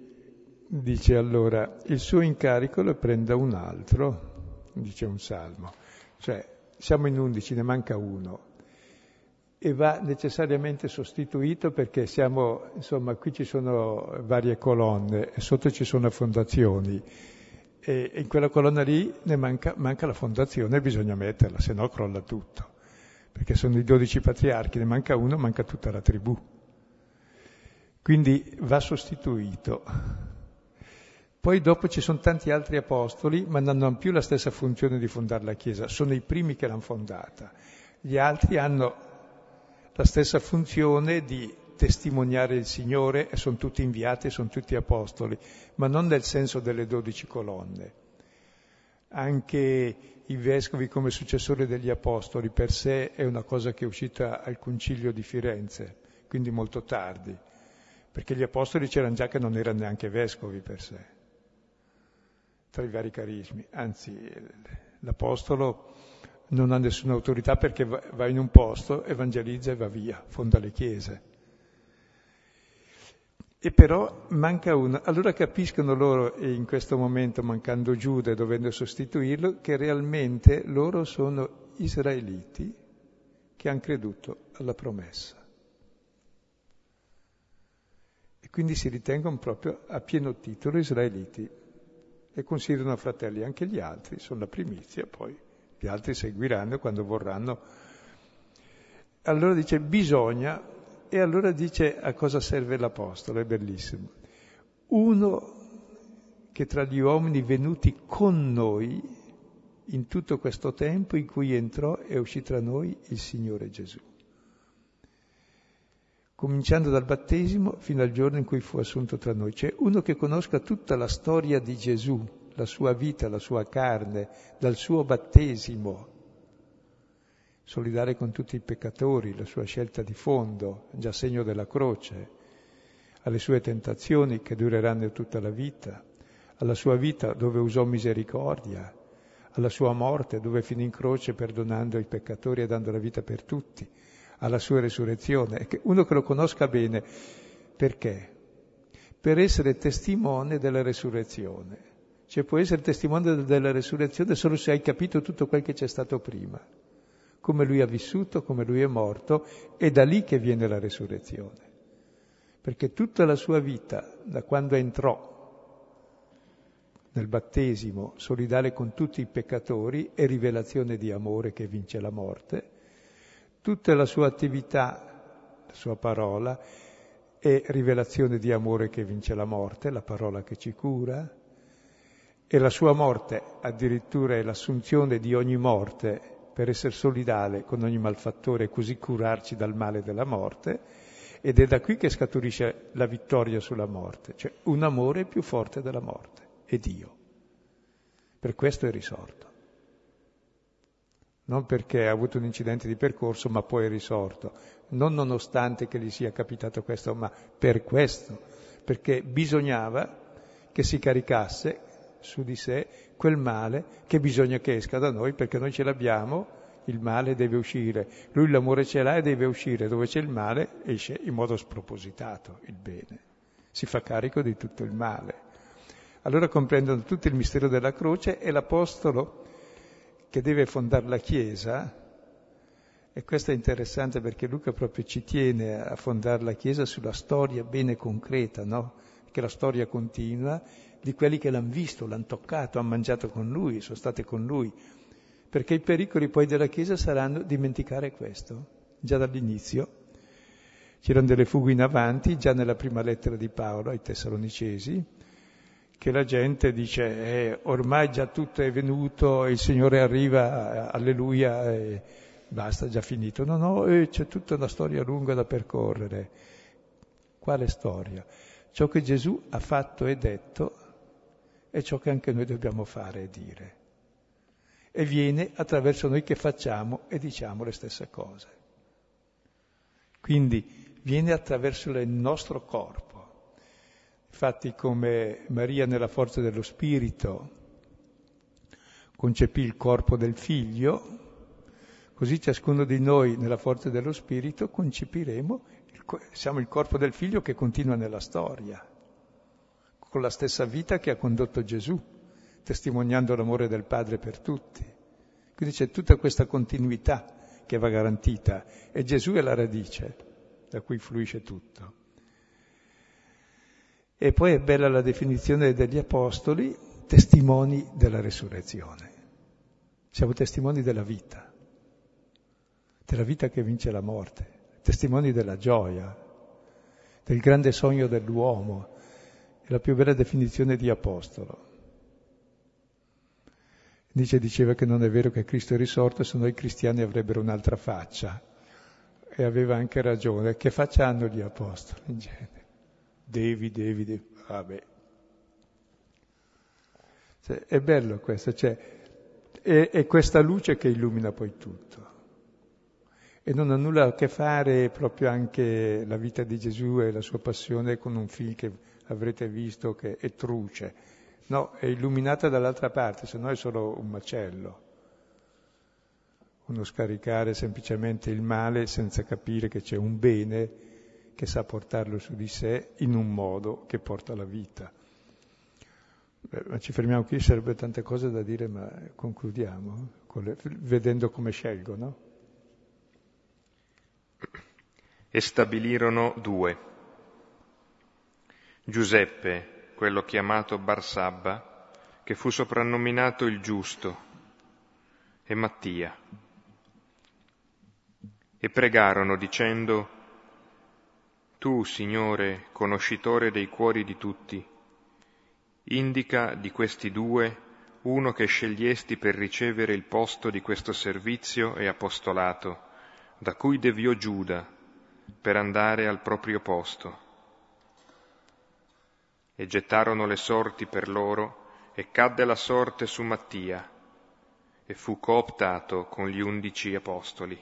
dice allora, il suo incarico lo prenda un altro, dice un salmo. Cioè, siamo in undici, ne manca uno. E va necessariamente sostituito perché siamo, insomma, qui ci sono varie colonne e sotto ci sono fondazioni. E in quella colonna lì ne manca, manca la fondazione, bisogna metterla, se no crolla tutto. Perché sono i dodici patriarchi, ne manca uno, manca tutta la tribù. Quindi va sostituito. Poi dopo ci sono tanti altri apostoli, ma non hanno più la stessa funzione di fondare la Chiesa, sono i primi che l'hanno fondata. Gli altri hanno la stessa funzione di testimoniare il Signore e sono tutti inviati, sono tutti apostoli, ma non nel senso delle dodici colonne. Anche i vescovi come successori degli apostoli per sé è una cosa che è uscita al concilio di Firenze, quindi molto tardi, perché gli apostoli c'erano già che non erano neanche vescovi per sé tra i vari carismi, anzi l'Apostolo non ha nessuna autorità perché va in un posto, evangelizza e va via, fonda le chiese. E però manca uno. Allora capiscono loro, in questo momento mancando Giuda e dovendo sostituirlo, che realmente loro sono israeliti che hanno creduto alla promessa. E quindi si ritengono proprio a pieno titolo israeliti e considerano fratelli anche gli altri, sono la primizia, poi gli altri seguiranno quando vorranno. Allora dice bisogna, e allora dice a cosa serve l'Apostolo, è bellissimo. Uno che tra gli uomini venuti con noi in tutto questo tempo in cui entrò e uscì tra noi il Signore Gesù. Cominciando dal battesimo fino al giorno in cui fu assunto tra noi. Cioè uno che conosca tutta la storia di Gesù, la sua vita, la sua carne, dal suo battesimo, solidare con tutti i peccatori, la sua scelta di fondo, già segno della croce, alle sue tentazioni che dureranno tutta la vita, alla sua vita dove usò misericordia, alla sua morte dove finì in croce perdonando i peccatori e dando la vita per tutti, alla sua resurrezione. Uno che lo conosca bene, perché? Per essere testimone della resurrezione. Cioè può essere testimone della resurrezione solo se hai capito tutto quel che c'è stato prima, come lui ha vissuto, come lui è morto, è da lì che viene la resurrezione. Perché tutta la sua vita, da quando entrò nel battesimo solidale con tutti i peccatori e rivelazione di amore che vince la morte, tutta la sua attività, la sua parola, è rivelazione di amore che vince la morte, la parola che ci cura, e la sua morte addirittura è l'assunzione di ogni morte per essere solidale con ogni malfattore e così curarci dal male della morte, ed è da qui che scaturisce la vittoria sulla morte, cioè un amore più forte della morte è Dio. Per questo è risorto. Non perché ha avuto un incidente di percorso, ma poi è risorto. Non nonostante che gli sia capitato questo, ma per questo. Perché bisognava che si caricasse su di sé quel male che bisogna che esca da noi, perché noi ce l'abbiamo, il male deve uscire. Lui l'amore ce l'ha e deve uscire. Dove c'è il male esce in modo spropositato il bene. Si fa carico di tutto il male. Allora comprendono tutto il mistero della croce e l'Apostolo che deve fondare la Chiesa, e questo è interessante perché Luca proprio ci tiene a fondare la Chiesa sulla storia bene concreta, no? Che la storia continua di quelli che l'hanno visto, l'hanno toccato, hanno mangiato con lui, sono state con lui. Perché i pericoli poi della Chiesa saranno dimenticare questo, già dall'inizio. C'erano delle fughe in avanti, già nella prima lettera di Paolo ai Tessalonicesi, che la gente dice eh, ormai già tutto è venuto, il Signore arriva, alleluia, e basta, già finito. No, no, eh, c'è tutta una storia lunga da percorrere. Quale storia? Ciò che Gesù ha fatto e detto è ciò che anche noi dobbiamo fare e dire. E viene attraverso noi che facciamo e diciamo le stesse cose. Quindi viene attraverso il nostro corpo Infatti come Maria nella forza dello Spirito concepì il corpo del figlio, così ciascuno di noi nella forza dello Spirito concepiremo, il, siamo il corpo del figlio che continua nella storia, con la stessa vita che ha condotto Gesù, testimoniando l'amore del Padre per tutti. Quindi c'è tutta questa continuità che va garantita e Gesù è la radice da cui fluisce tutto. E poi è bella la definizione degli apostoli, testimoni della resurrezione. Siamo testimoni della vita, della vita che vince la morte, testimoni della gioia, del grande sogno dell'uomo, è la più bella definizione di apostolo. Nietzsche diceva che non è vero che Cristo è risorto, se no i cristiani avrebbero un'altra faccia. E aveva anche ragione. Che faccia hanno gli apostoli in genere? Devi, devi, devi, vabbè. Cioè, è bello questo, cioè, è, è questa luce che illumina poi tutto. E non ha nulla a che fare proprio anche la vita di Gesù e la sua passione con un film che avrete visto che è truce. No, è illuminata dall'altra parte, se no è solo un macello. Uno scaricare semplicemente il male senza capire che c'è un bene che sa portarlo su di sé in un modo che porta la vita. Beh, ci fermiamo qui, sarebbe tante cose da dire, ma concludiamo le, vedendo come scelgono. E stabilirono due. Giuseppe, quello chiamato Barsabba, che fu soprannominato il giusto, e Mattia. E pregarono dicendo, tu, Signore, conoscitore dei cuori di tutti, indica di questi due uno che scegliesti per ricevere il posto di questo servizio e apostolato, da cui deviò Giuda per andare al proprio posto. E gettarono le sorti per loro, e cadde la sorte su Mattia, e fu cooptato con gli undici apostoli.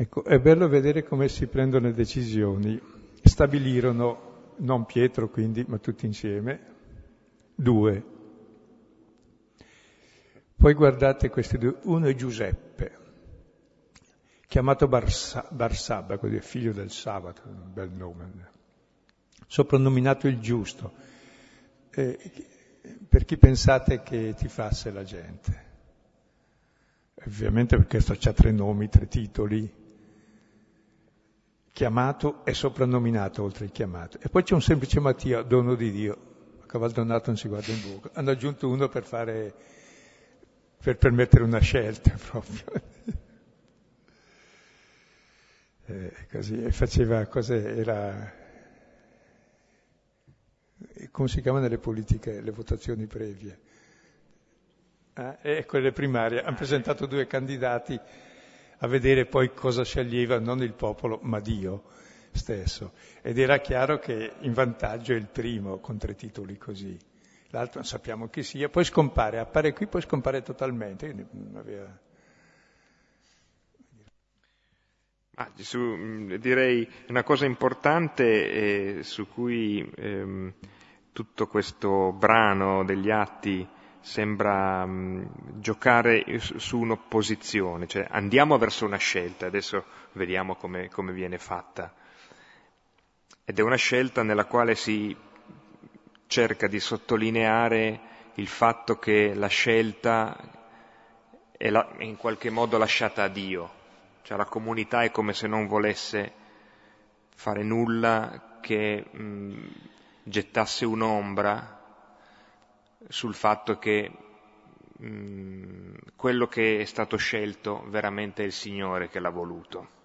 Ecco, è bello vedere come si prendono le decisioni. Stabilirono, non Pietro quindi, ma tutti insieme, due. Poi guardate questi due, uno è Giuseppe, chiamato Barsa, Barsabba, così figlio del sabato, un bel nome, soprannominato il giusto. Eh, per chi pensate che ti fasse la gente? Ovviamente perché questo ha tre nomi, tre titoli, chiamato e soprannominato oltre il chiamato. E poi c'è un semplice Mattia, dono di Dio. A cavallo donato non si guarda in bocca. Hanno aggiunto uno per fare, per permettere una scelta proprio. eh, così, e faceva cose, era, come si chiamano le politiche, le votazioni previe. Eh, e quelle primarie, hanno presentato due candidati a vedere poi cosa sceglieva non il popolo, ma Dio stesso. Ed era chiaro che in vantaggio è il primo con tre titoli così. L'altro non sappiamo chi sia, poi scompare, appare qui, poi scompare totalmente. Aveva... Ah, su, direi una cosa importante eh, su cui ehm, tutto questo brano degli atti sembra mh, giocare su un'opposizione, cioè andiamo verso una scelta, adesso vediamo come, come viene fatta. Ed è una scelta nella quale si cerca di sottolineare il fatto che la scelta è, la, è in qualche modo lasciata a Dio, cioè la comunità è come se non volesse fare nulla che mh, gettasse un'ombra sul fatto che mh, mm, quello che è stato scelto veramente è il Signore che l'ha voluto.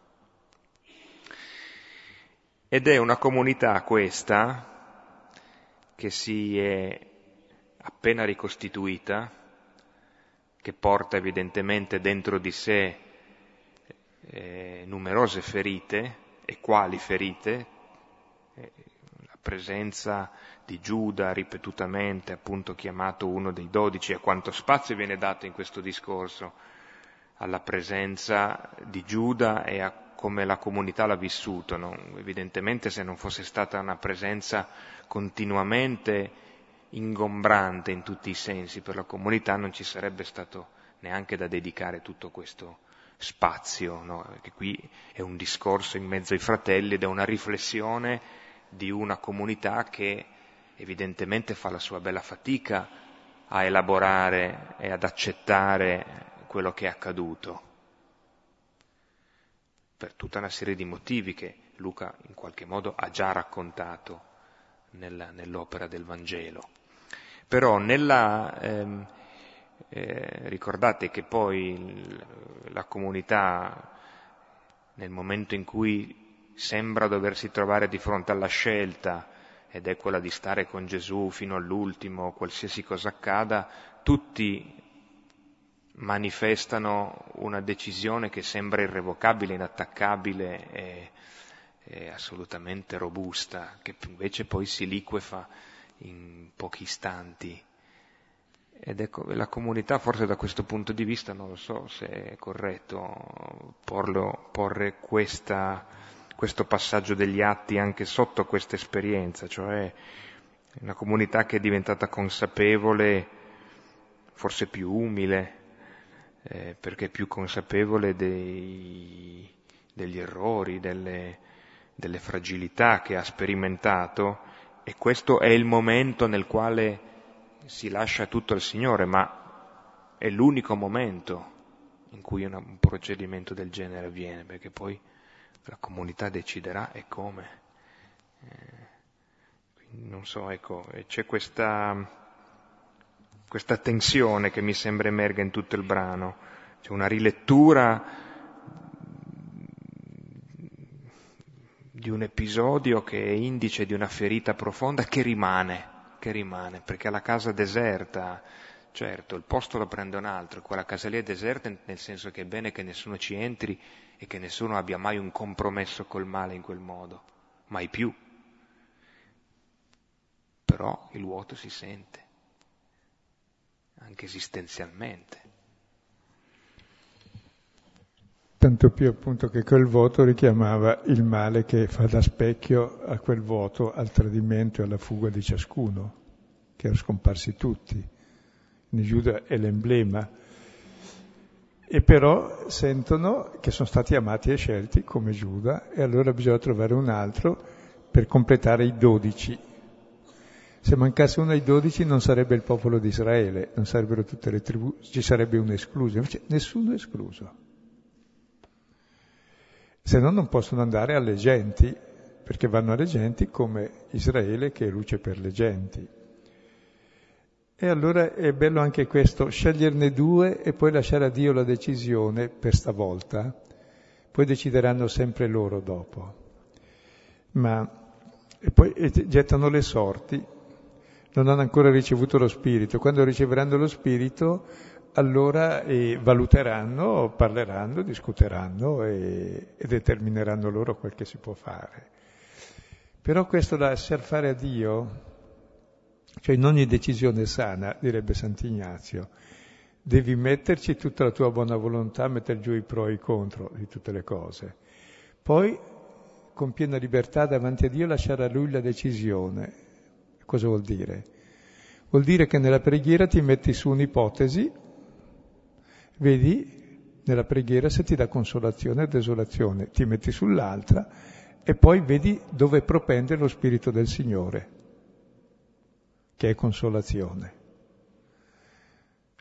Ed è una comunità questa che si è appena ricostituita, che porta evidentemente dentro di sé eh, numerose ferite, e quali ferite? Eh, la presenza di Giuda ripetutamente appunto chiamato uno dei dodici, a quanto spazio viene dato in questo discorso alla presenza di Giuda e a come la comunità l'ha vissuto. No? Evidentemente se non fosse stata una presenza continuamente ingombrante in tutti i sensi per la comunità non ci sarebbe stato neanche da dedicare tutto questo spazio, no? che qui è un discorso in mezzo ai fratelli ed è una riflessione di una comunità che evidentemente fa la sua bella fatica a elaborare e ad accettare quello che è accaduto, per tutta una serie di motivi che Luca in qualche modo ha già raccontato nella, nell'opera del Vangelo. Però nella, ehm, eh, ricordate che poi il, la comunità, nel momento in cui sembra doversi trovare di fronte alla scelta ed è quella di stare con Gesù fino all'ultimo, qualsiasi cosa accada, tutti manifestano una decisione che sembra irrevocabile, inattaccabile e, e assolutamente robusta, che invece poi si liquefa in pochi istanti. Ed ecco, la comunità forse da questo punto di vista, non lo so se è corretto porlo, porre questa questo passaggio degli atti anche sotto questa esperienza, cioè una comunità che è diventata consapevole, forse più umile, eh, perché più consapevole dei, degli errori, delle, delle fragilità che ha sperimentato e questo è il momento nel quale si lascia tutto al Signore, ma è l'unico momento in cui un procedimento del genere avviene, perché poi la comunità deciderà e come. Eh, non so, ecco, c'è questa, questa tensione che mi sembra emerga in tutto il brano, c'è una rilettura di un episodio che è indice di una ferita profonda che rimane, che rimane, perché la casa deserta, certo, il posto lo prende un altro, quella casa lì è deserta nel senso che è bene che nessuno ci entri e che nessuno abbia mai un compromesso col male in quel modo, mai più. Però il vuoto si sente, anche esistenzialmente. tanto più appunto che quel voto richiamava il male che fa da specchio a quel voto, al tradimento e alla fuga di ciascuno, che erano scomparsi tutti. Giuda è l'emblema. E però sentono che sono stati amati e scelti come Giuda e allora bisogna trovare un altro per completare i dodici. Se mancasse uno ai dodici non sarebbe il popolo di Israele, non sarebbero tutte le tribù, ci sarebbe un escluso, invece nessuno escluso se no non possono andare alle genti, perché vanno alle genti come Israele che è luce per le genti. E allora è bello anche questo, sceglierne due e poi lasciare a Dio la decisione per stavolta, poi decideranno sempre loro dopo. Ma e poi gettano le sorti, non hanno ancora ricevuto lo Spirito, quando riceveranno lo Spirito allora eh, valuteranno, parleranno, discuteranno e, e, determineranno loro quel che si può fare. Però questo da lasciar fare a Dio, cioè in ogni decisione sana, direbbe Sant'Ignazio, devi metterci tutta la tua buona volontà, mettere giù i pro e i contro di tutte le cose. Poi, con piena libertà davanti a Dio, lasciare a Lui la decisione. Cosa vuol dire? Vuol dire che nella preghiera ti metti su un'ipotesi Vedi nella preghiera se ti dà consolazione o desolazione, ti metti sull'altra e poi vedi dove propende lo Spirito del Signore, che è consolazione.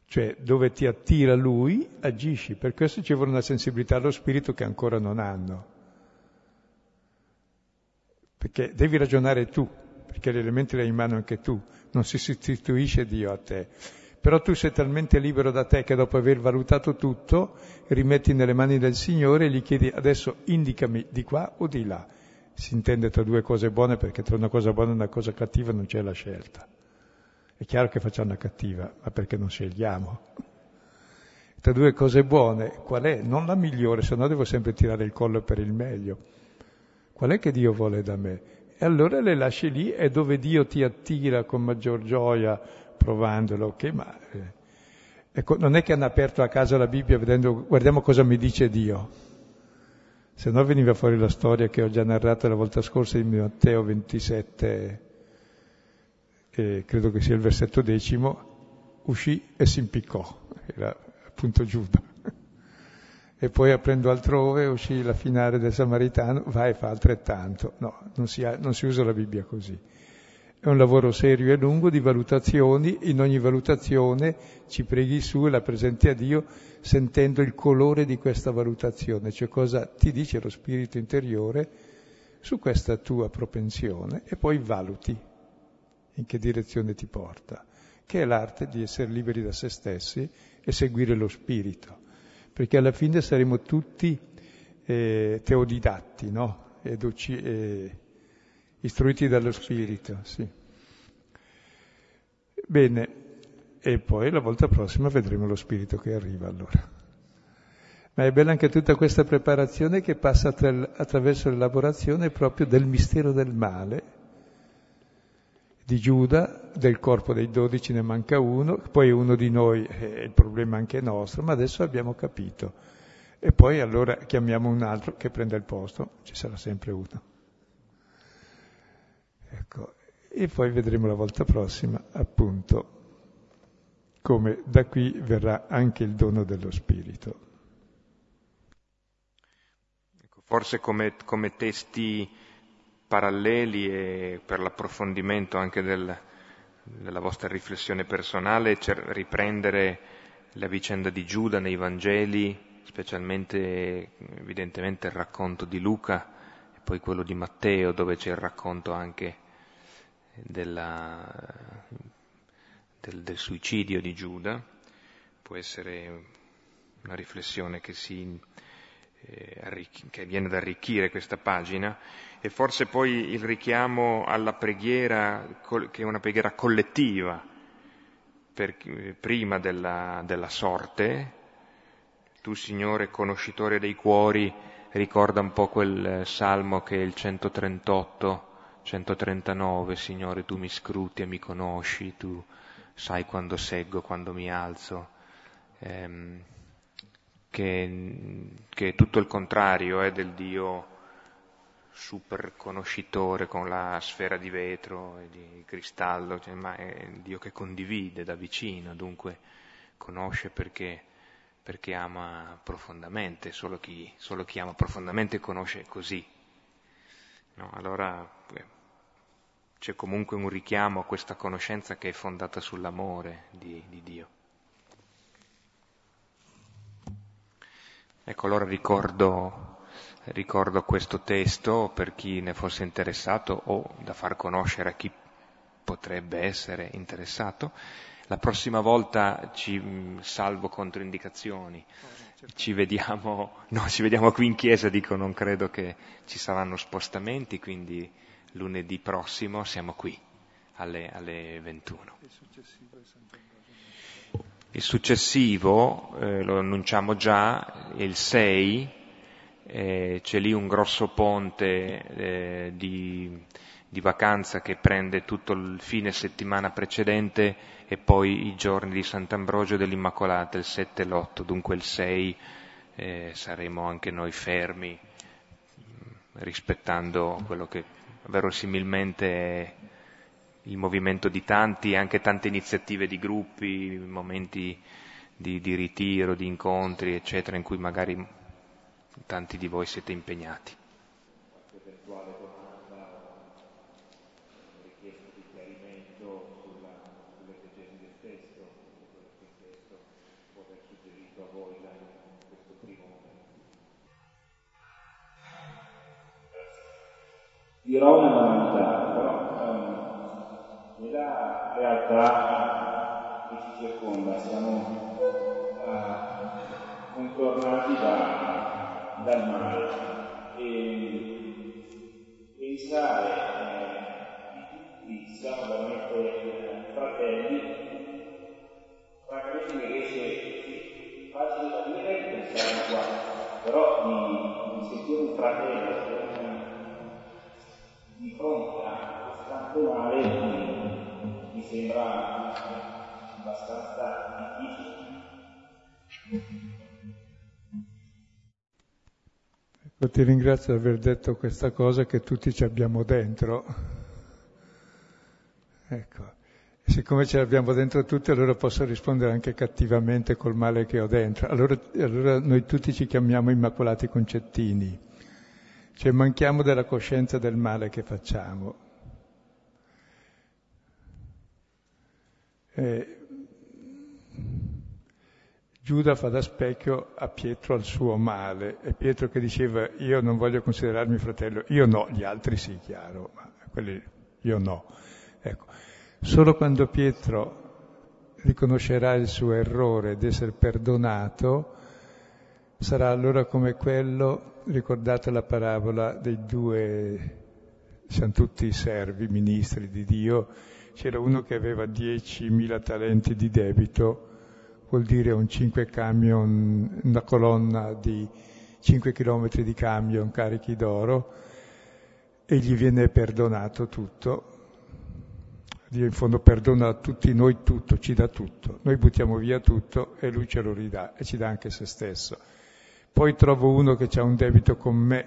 Cioè dove ti attira Lui, agisci. Per questo ci vuole una sensibilità allo Spirito che ancora non hanno. Perché devi ragionare tu, perché gli elementi li hai in mano anche tu, non si sostituisce Dio a te. Però tu sei talmente libero da te che dopo aver valutato tutto, rimetti nelle mani del Signore e gli chiedi adesso indicami di qua o di là. Si intende tra due cose buone perché tra una cosa buona e una cosa cattiva non c'è la scelta. È chiaro che facciamo una cattiva, ma perché non scegliamo. Tra due cose buone, qual è? Non la migliore, se no devo sempre tirare il collo per il meglio. Qual è che Dio vuole da me? E allora le lasci lì, è dove Dio ti attira con maggior gioia, provandolo, ok, ma ecco, non è che hanno aperto a caso la Bibbia vedendo, guardiamo cosa mi dice Dio. Se no veniva fuori la storia che ho già narrato la volta scorsa in Matteo 27, eh, credo che sia il versetto decimo, uscì e si impiccò, era appunto Giuda. E poi aprendo altrove uscì la finale del Samaritano, va e fa altrettanto. No, non si, ha, non si usa la Bibbia così. È un lavoro serio e lungo di valutazioni, in ogni valutazione ci preghi su e la presenti a Dio sentendo il colore di questa valutazione, cioè cosa ti dice lo spirito interiore su questa tua propensione e poi valuti in che direzione ti porta, che è l'arte di essere liberi da se stessi e seguire lo spirito, perché alla fine saremo tutti eh, teodidatti, no? Ed, eh, istruiti dallo Spirito, sì. Bene, e poi la volta prossima vedremo lo Spirito che arriva allora. Ma è bella anche tutta questa preparazione che passa attraverso l'elaborazione proprio del mistero del male, di Giuda, del corpo dei dodici ne manca uno, poi uno di noi è il problema anche nostro, ma adesso abbiamo capito. E poi allora chiamiamo un altro che prenda il posto, ci sarà sempre uno. Ecco, e poi vedremo la volta prossima, appunto, come da qui verrà anche il dono dello Spirito. forse come, come testi paralleli e per l'approfondimento anche del, della vostra riflessione personale, riprendere la vicenda di Giuda nei Vangeli, specialmente evidentemente il racconto di Luca e poi quello di Matteo, dove c'è il racconto anche della, del, del suicidio di Giuda, può essere una riflessione che si eh, che viene ad arricchire questa pagina e forse poi il richiamo alla preghiera che è una preghiera collettiva per, prima della, della sorte. Tu Signore conoscitore dei cuori ricorda un po' quel salmo che è il 138, 139, Signore tu mi scruti e mi conosci, tu sai quando seggo, quando mi alzo. Ehm, che, che è tutto il contrario è del Dio super conoscitore con la sfera di vetro e di cristallo, cioè, ma è Dio che condivide da vicino, dunque conosce perché, perché ama profondamente, solo chi, solo chi, ama profondamente conosce così. No? Allora eh, c'è comunque un richiamo a questa conoscenza che è fondata sull'amore di, di Dio. Ecco, allora ricordo, ricordo questo testo per chi ne fosse interessato o da far conoscere a chi potrebbe essere interessato. La prossima volta ci salvo controindicazioni. Ci vediamo, no, ci vediamo qui in chiesa, dico, non credo che ci saranno spostamenti, quindi lunedì prossimo siamo qui alle, alle 21. Il successivo, eh, lo annunciamo già, è il 6, eh, c'è lì un grosso ponte eh, di, di, vacanza che prende tutto il fine settimana precedente e poi i giorni di Sant'Ambrogio dell'Immacolata, il 7 e l'8, dunque il 6 eh, saremo anche noi fermi rispettando quello che verosimilmente è il movimento di tanti, anche tante iniziative di gruppi, momenti di, di ritiro, di incontri, eccetera, in cui magari tanti di voi siete impegnati. dirò una banalità, nella realtà che ci circonda siamo uh, contornati da, dal male e pensare eh, che siamo veramente fratelli francamente mi riesce facile da dire pensare qua però di, di sentire un fratello di fronte a questo male mi sembra abbastanza difficile. Ecco, ti ringrazio di aver detto questa cosa che tutti ci abbiamo dentro. Ecco, siccome ce l'abbiamo dentro tutti, allora posso rispondere anche cattivamente col male che ho dentro. Allora, allora noi tutti ci chiamiamo Immacolati Concettini, cioè manchiamo della coscienza del male che facciamo. Eh, Giuda fa da specchio a Pietro al suo male, è Pietro che diceva io non voglio considerarmi fratello, io no, gli altri sì, chiaro, ma quelli io no. Ecco. Solo quando Pietro riconoscerà il suo errore ed essere perdonato, sarà allora come quello, ricordate la parabola dei due, siamo tutti servi, ministri di Dio, c'era uno che aveva 10.000 talenti di debito, vuol dire un 5 camion, una colonna di 5 km di camion carichi d'oro, e gli viene perdonato tutto. Dio in fondo perdona a tutti noi tutto, ci dà tutto. Noi buttiamo via tutto e lui ce lo ridà e ci dà anche se stesso. Poi trovo uno che ha un debito con me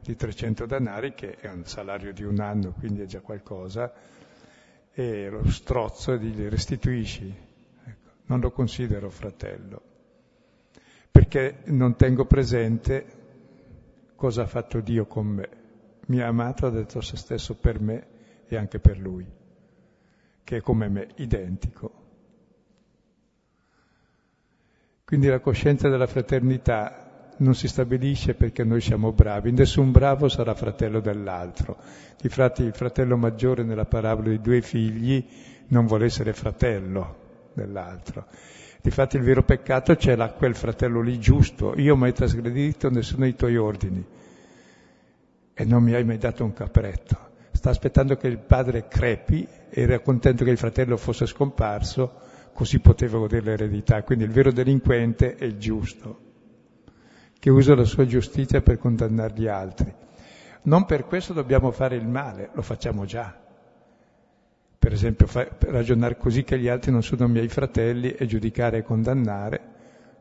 di 300 denari, che è un salario di un anno, quindi è già qualcosa, e lo strozzo e gli restituisci. Non lo considero fratello, perché non tengo presente cosa ha fatto Dio con me. Mi ha amato, ha detto se stesso per me e anche per lui, che è come me, identico. Quindi la coscienza della fraternità non si stabilisce perché noi siamo bravi, nessun bravo sarà fratello dell'altro. Difatti il fratello maggiore nella parabola dei due figli non vuole essere fratello dell'altro. Difatti il vero peccato c'è là, quel fratello lì giusto, io mai trasgredito nessuno dei tuoi ordini e non mi hai mai dato un capretto. Sta aspettando che il padre crepi, era contento che il fratello fosse scomparso, così poteva godere l'eredità. Quindi il vero delinquente è il giusto, che usa la sua giustizia per condannare gli altri. Non per questo dobbiamo fare il male, lo facciamo già. Per esempio, fa, ragionare così che gli altri non sono miei fratelli e giudicare e condannare.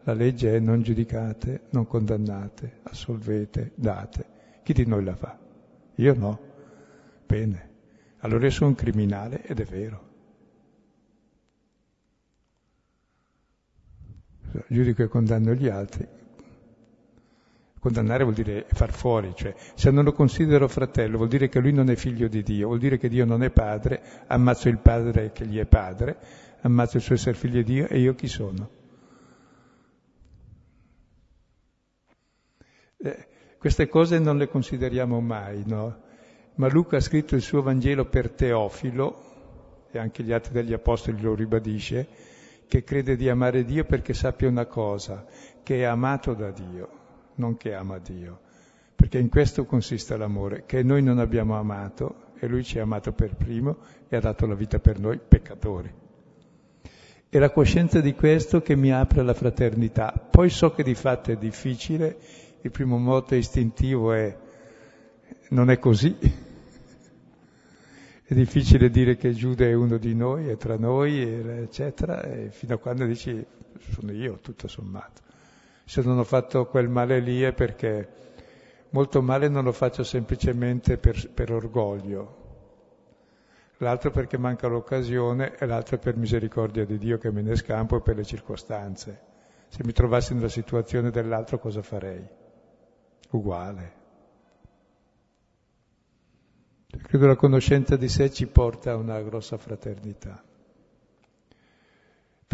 La legge è non giudicate, non condannate, assolvete, date. Chi di noi la fa? Io no. Bene. Allora io sono un criminale ed è vero. giudico e condanno gli altri. Condannare vuol dire far fuori, cioè se non lo considero fratello vuol dire che lui non è figlio di Dio, vuol dire che Dio non è padre, ammazzo il padre che gli è padre, ammazzo il suo essere figlio di Dio e io chi sono? Eh, queste cose non le consideriamo mai, no? Ma Luca ha scritto il suo Vangelo per Teofilo, e anche gli altri degli Apostoli lo ribadisce, che crede di amare Dio perché sappia una cosa, che è amato da Dio, non che ama Dio. Perché in questo consiste l'amore, che noi non abbiamo amato e Lui ci ha amato per primo e ha dato la vita per noi peccatori. E la coscienza di questo che mi apre alla fraternità. Poi so che di fatto è difficile, il primo moto istintivo è non è così, è difficile dire che Giuda è uno di noi, è tra noi, eccetera, fino a quando dici sono io, tutto sommato. Se non ho fatto quel male lì è perché molto male non lo faccio semplicemente per, per orgoglio, l'altro perché manca l'occasione e l'altro per misericordia di Dio che me ne scampo e per le circostanze. Se mi trovassi nella situazione dell'altro cosa farei? Uguale. Credo la conoscenza di sé ci porta a una grossa fraternità.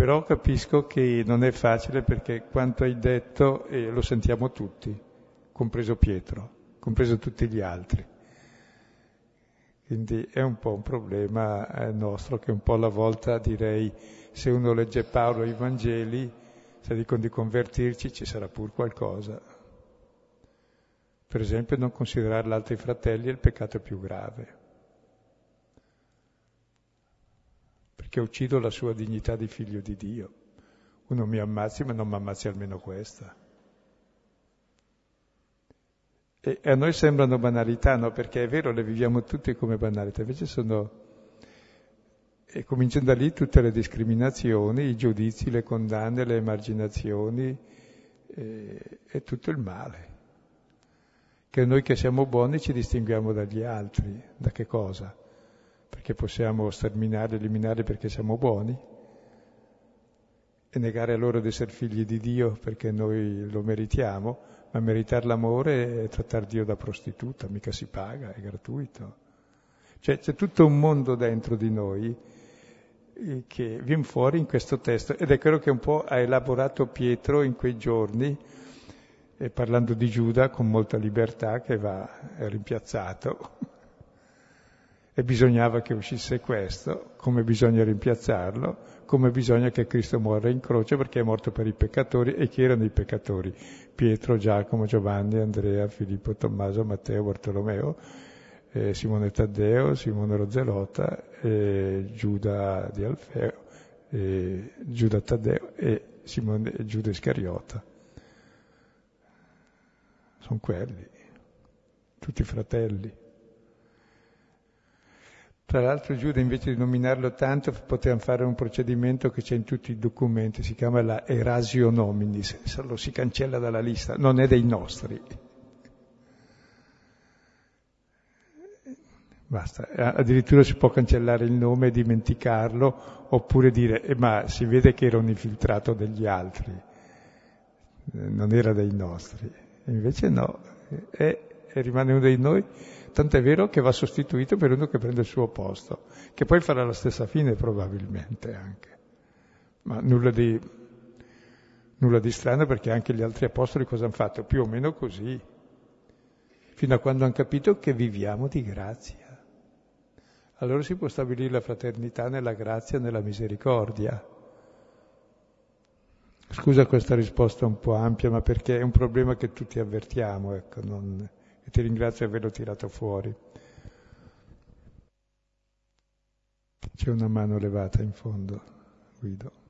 Però capisco che non è facile perché quanto hai detto eh, lo sentiamo tutti, compreso Pietro, compreso tutti gli altri. Quindi è un po' un problema eh, nostro che un po' alla volta direi se uno legge Paolo i Vangeli, se dicono di convertirci ci sarà pur qualcosa. Per esempio non considerare l'altro i fratelli è il peccato più grave, perché uccido la sua dignità di figlio di Dio. Uno mi ammazzi ma non mi ammazzi almeno questa. E a noi sembrano banalità, no? Perché è vero, le viviamo tutte come banalità, invece sono... E cominciano da lì tutte le discriminazioni, i giudizi, le condanne, le emarginazioni e, e tutto il male che noi che siamo buoni ci distinguiamo dagli altri. Da che cosa? Perché possiamo sterminare, eliminare perché siamo buoni? E negare a loro di essere figli di Dio perché noi lo meritiamo, ma meritare l'amore è trattare Dio da prostituta, mica si paga, è gratuito. Cioè c'è tutto un mondo dentro di noi eh, che viene fuori in questo testo ed è quello che un po' ha elaborato Pietro in quei giorni e parlando di Giuda con molta libertà che va rimpiazzato. E bisognava che uscisse questo, come bisogna rimpiazzarlo, come bisogna che Cristo muore in croce perché è morto per i peccatori e chi erano i peccatori? Pietro, Giacomo, Giovanni, Andrea, Filippo, Tommaso, Matteo, Bartolomeo, eh, Simone Taddeo, Simone Rozelota, eh, Giuda di Alfeo, eh, Giuda Taddeo e Simone, Giuda Iscariota sono quelli, tutti fratelli. Tra l'altro Giuda invece di nominarlo tanto poteva fare un procedimento che c'è in tutti i documenti, si chiama la erasio nominis, lo si cancella dalla lista, non è dei nostri. Basta, addirittura si può cancellare il nome e dimenticarlo, oppure dire, eh, ma si vede che era un infiltrato degli altri, non era dei nostri. Invece no, è, e rimane uno di noi, tant'è vero che va sostituito per uno che prende il suo posto, che poi farà la stessa fine probabilmente anche. Ma nulla di, nulla di strano perché anche gli altri apostoli cosa hanno fatto? Più o meno così, fino a quando hanno capito che viviamo di grazia. Allora si può stabilire la fraternità nella grazia, nella misericordia. Scusa questa risposta un po' ampia, ma perché è un problema che tutti avvertiamo, ecco, non... e ti ringrazio di averlo tirato fuori. C'è una mano levata in fondo, Guido.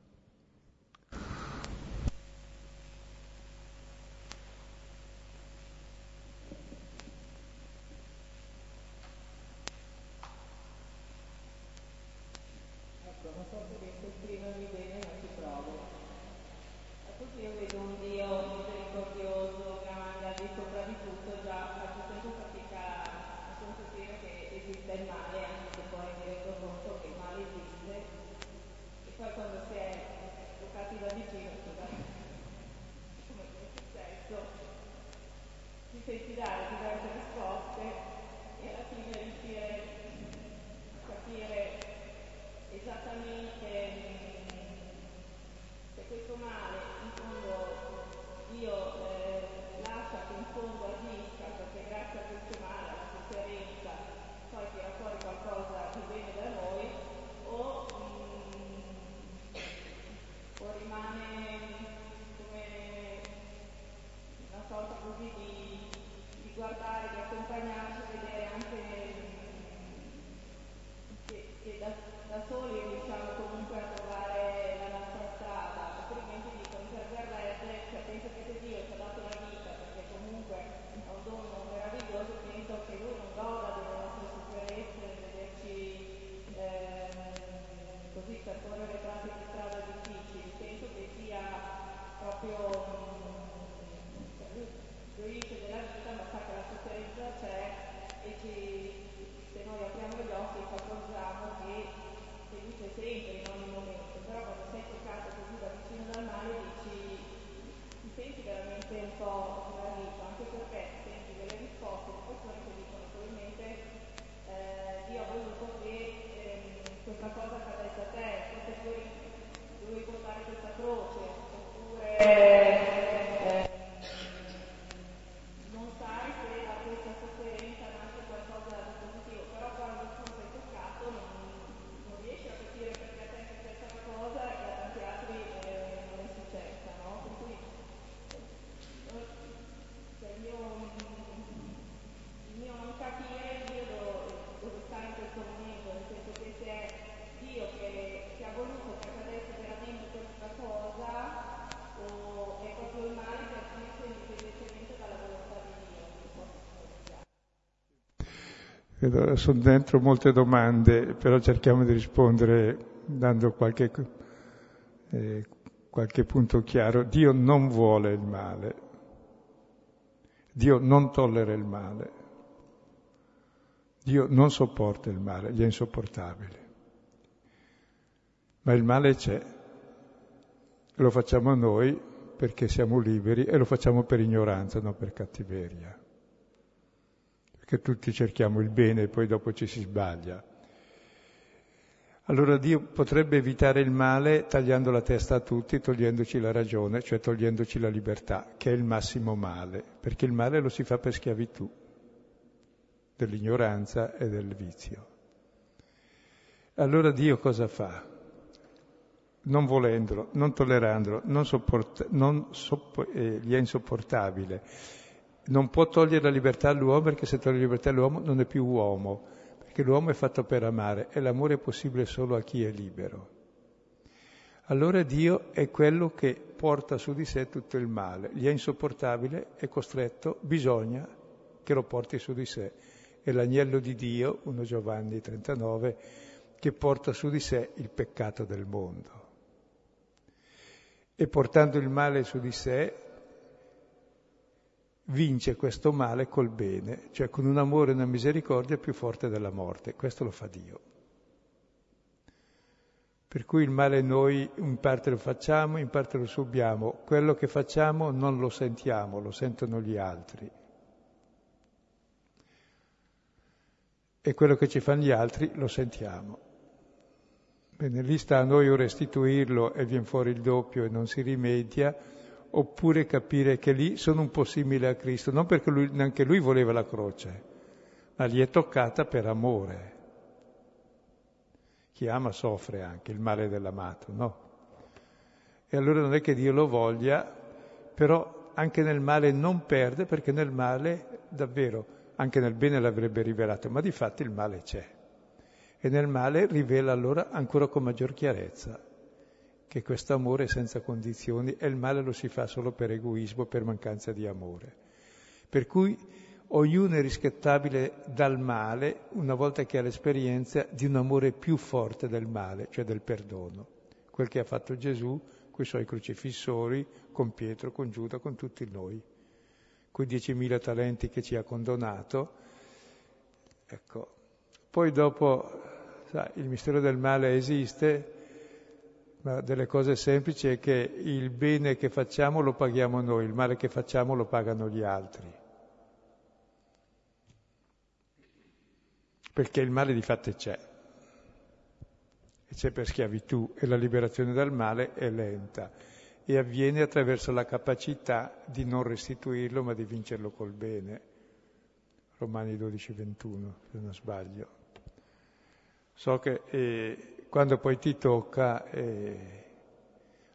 Sono dentro molte domande, però cerchiamo di rispondere dando qualche, eh, qualche punto chiaro. Dio non vuole il male, Dio non tollera il male, Dio non sopporta il male, gli è insopportabile. Ma il male c'è, lo facciamo noi perché siamo liberi e lo facciamo per ignoranza, non per cattiveria che tutti cerchiamo il bene e poi dopo ci si sbaglia. Allora Dio potrebbe evitare il male tagliando la testa a tutti, togliendoci la ragione, cioè togliendoci la libertà, che è il massimo male, perché il male lo si fa per schiavitù dell'ignoranza e del vizio. Allora Dio cosa fa? Non volendolo, non tollerandolo, non sopport- non soppo- eh, gli è insopportabile non può togliere la libertà all'uomo perché se toglie la libertà all'uomo non è più uomo, perché l'uomo è fatto per amare e l'amore è possibile solo a chi è libero. Allora Dio è quello che porta su di sé tutto il male, gli è insopportabile, è costretto, bisogna che lo porti su di sé. È l'agnello di Dio, 1 Giovanni 39, che porta su di sé il peccato del mondo. E portando il male su di sé, vince questo male col bene, cioè con un amore e una misericordia più forte della morte. Questo lo fa Dio. Per cui il male noi in parte lo facciamo, in parte lo subiamo, quello che facciamo non lo sentiamo, lo sentono gli altri. E quello che ci fanno gli altri lo sentiamo. Bene, lì sta a noi o restituirlo e viene fuori il doppio e non si rimedia, oppure capire che lì sono un po' simile a Cristo, non perché lui, neanche lui voleva la croce, ma gli è toccata per amore. Chi ama soffre anche il male dell'amato, no? E allora non è che Dio lo voglia, però anche nel male non perde, perché nel male davvero anche nel bene l'avrebbe rivelato, ma di fatto il male c'è. E nel male rivela allora ancora con maggior chiarezza che questo amore è senza condizioni e il male lo si fa solo per egoismo, per mancanza di amore. Per cui ognuno è rispettabile dal male una volta che ha l'esperienza di un amore più forte del male, cioè del perdono. Quel che ha fatto Gesù con i suoi crocifissori, con Pietro, con Giuda, con tutti noi quei 10.000 talenti che ci ha condonato. Ecco. Poi dopo, sa, il mistero del male esiste, ma delle cose semplici è che il bene che facciamo lo paghiamo noi, il male che facciamo lo pagano gli altri. Perché il male di fatto c'è. E c'è per schiavitù e la liberazione dal male è lenta e avviene attraverso la capacità di non restituirlo ma di vincerlo col bene. Romani 12, 21, se non sbaglio. So che eh, quando poi ti tocca, eh,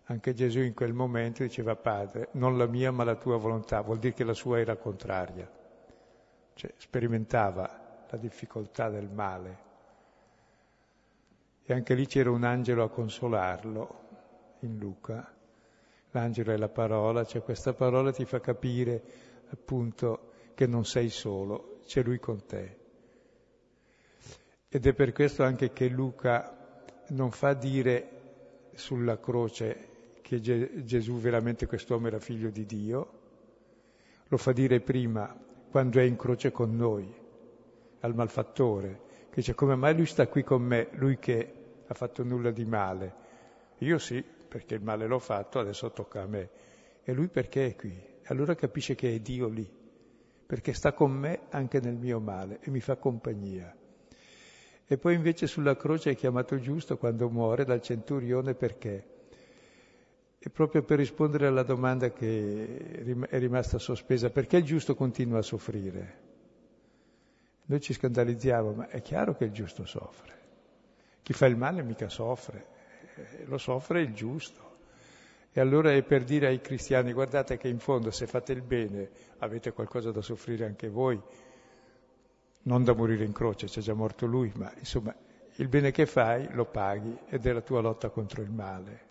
anche Gesù in quel momento diceva Padre, non la mia ma la tua volontà, vuol dire che la sua era contraria, cioè sperimentava la difficoltà del male. E anche lì c'era un angelo a consolarlo in Luca l'angelo è la parola, cioè questa parola ti fa capire appunto che non sei solo, c'è lui con te. Ed è per questo anche che Luca non fa dire sulla croce che Gesù veramente quest'uomo era figlio di Dio, lo fa dire prima, quando è in croce con noi, al malfattore, che dice come mai lui sta qui con me, lui che ha fatto nulla di male. Io sì, perché il male l'ho fatto, adesso tocca a me. E lui perché è qui? Allora capisce che è Dio lì, perché sta con me anche nel mio male e mi fa compagnia. E poi invece sulla croce è chiamato giusto quando muore dal centurione perché? E proprio per rispondere alla domanda che è rimasta sospesa, perché il giusto continua a soffrire? Noi ci scandalizziamo, ma è chiaro che il giusto soffre. Chi fa il male mica soffre, eh, lo soffre il giusto. E allora è per dire ai cristiani, guardate che in fondo se fate il bene avete qualcosa da soffrire anche voi, non da morire in croce, c'è già morto lui, ma insomma il bene che fai lo paghi ed è la tua lotta contro il male.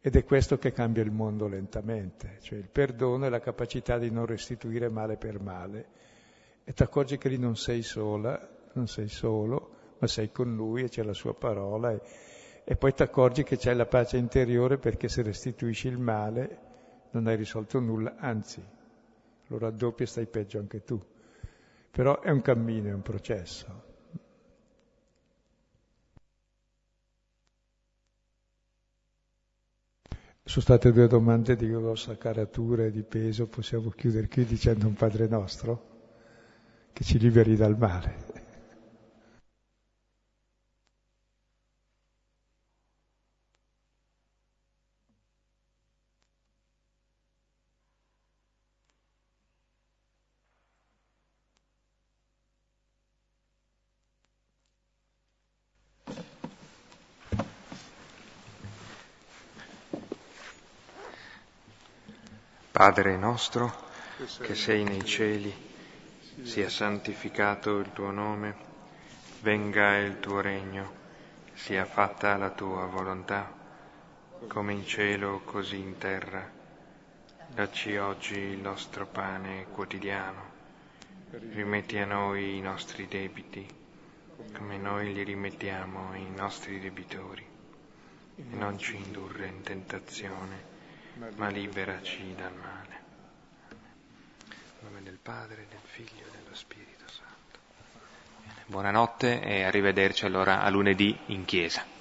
Ed è questo che cambia il mondo lentamente, cioè il perdono e la capacità di non restituire male per male. E ti accorgi che lì non sei sola, non sei solo, ma sei con lui e c'è la sua parola e, e poi ti accorgi che c'è la pace interiore perché se restituisci il male non hai risolto nulla, anzi lo raddoppi e stai peggio anche tu. Però è un cammino, è un processo. Sono state due domande di grossa caratura e di peso, possiamo chiudere qui dicendo un Padre nostro che ci liberi dal male. Padre nostro, che sei nei cieli, sia santificato il tuo nome, venga il tuo regno, sia fatta la tua volontà, come in cielo così in terra. Dacci oggi il nostro pane quotidiano, rimetti a noi i nostri debiti, come noi li rimettiamo ai nostri debitori, e non ci indurre in tentazione ma liberaci dal male. In nome del Padre, del Figlio e dello Spirito Santo. Buonanotte e arrivederci allora a lunedì in chiesa.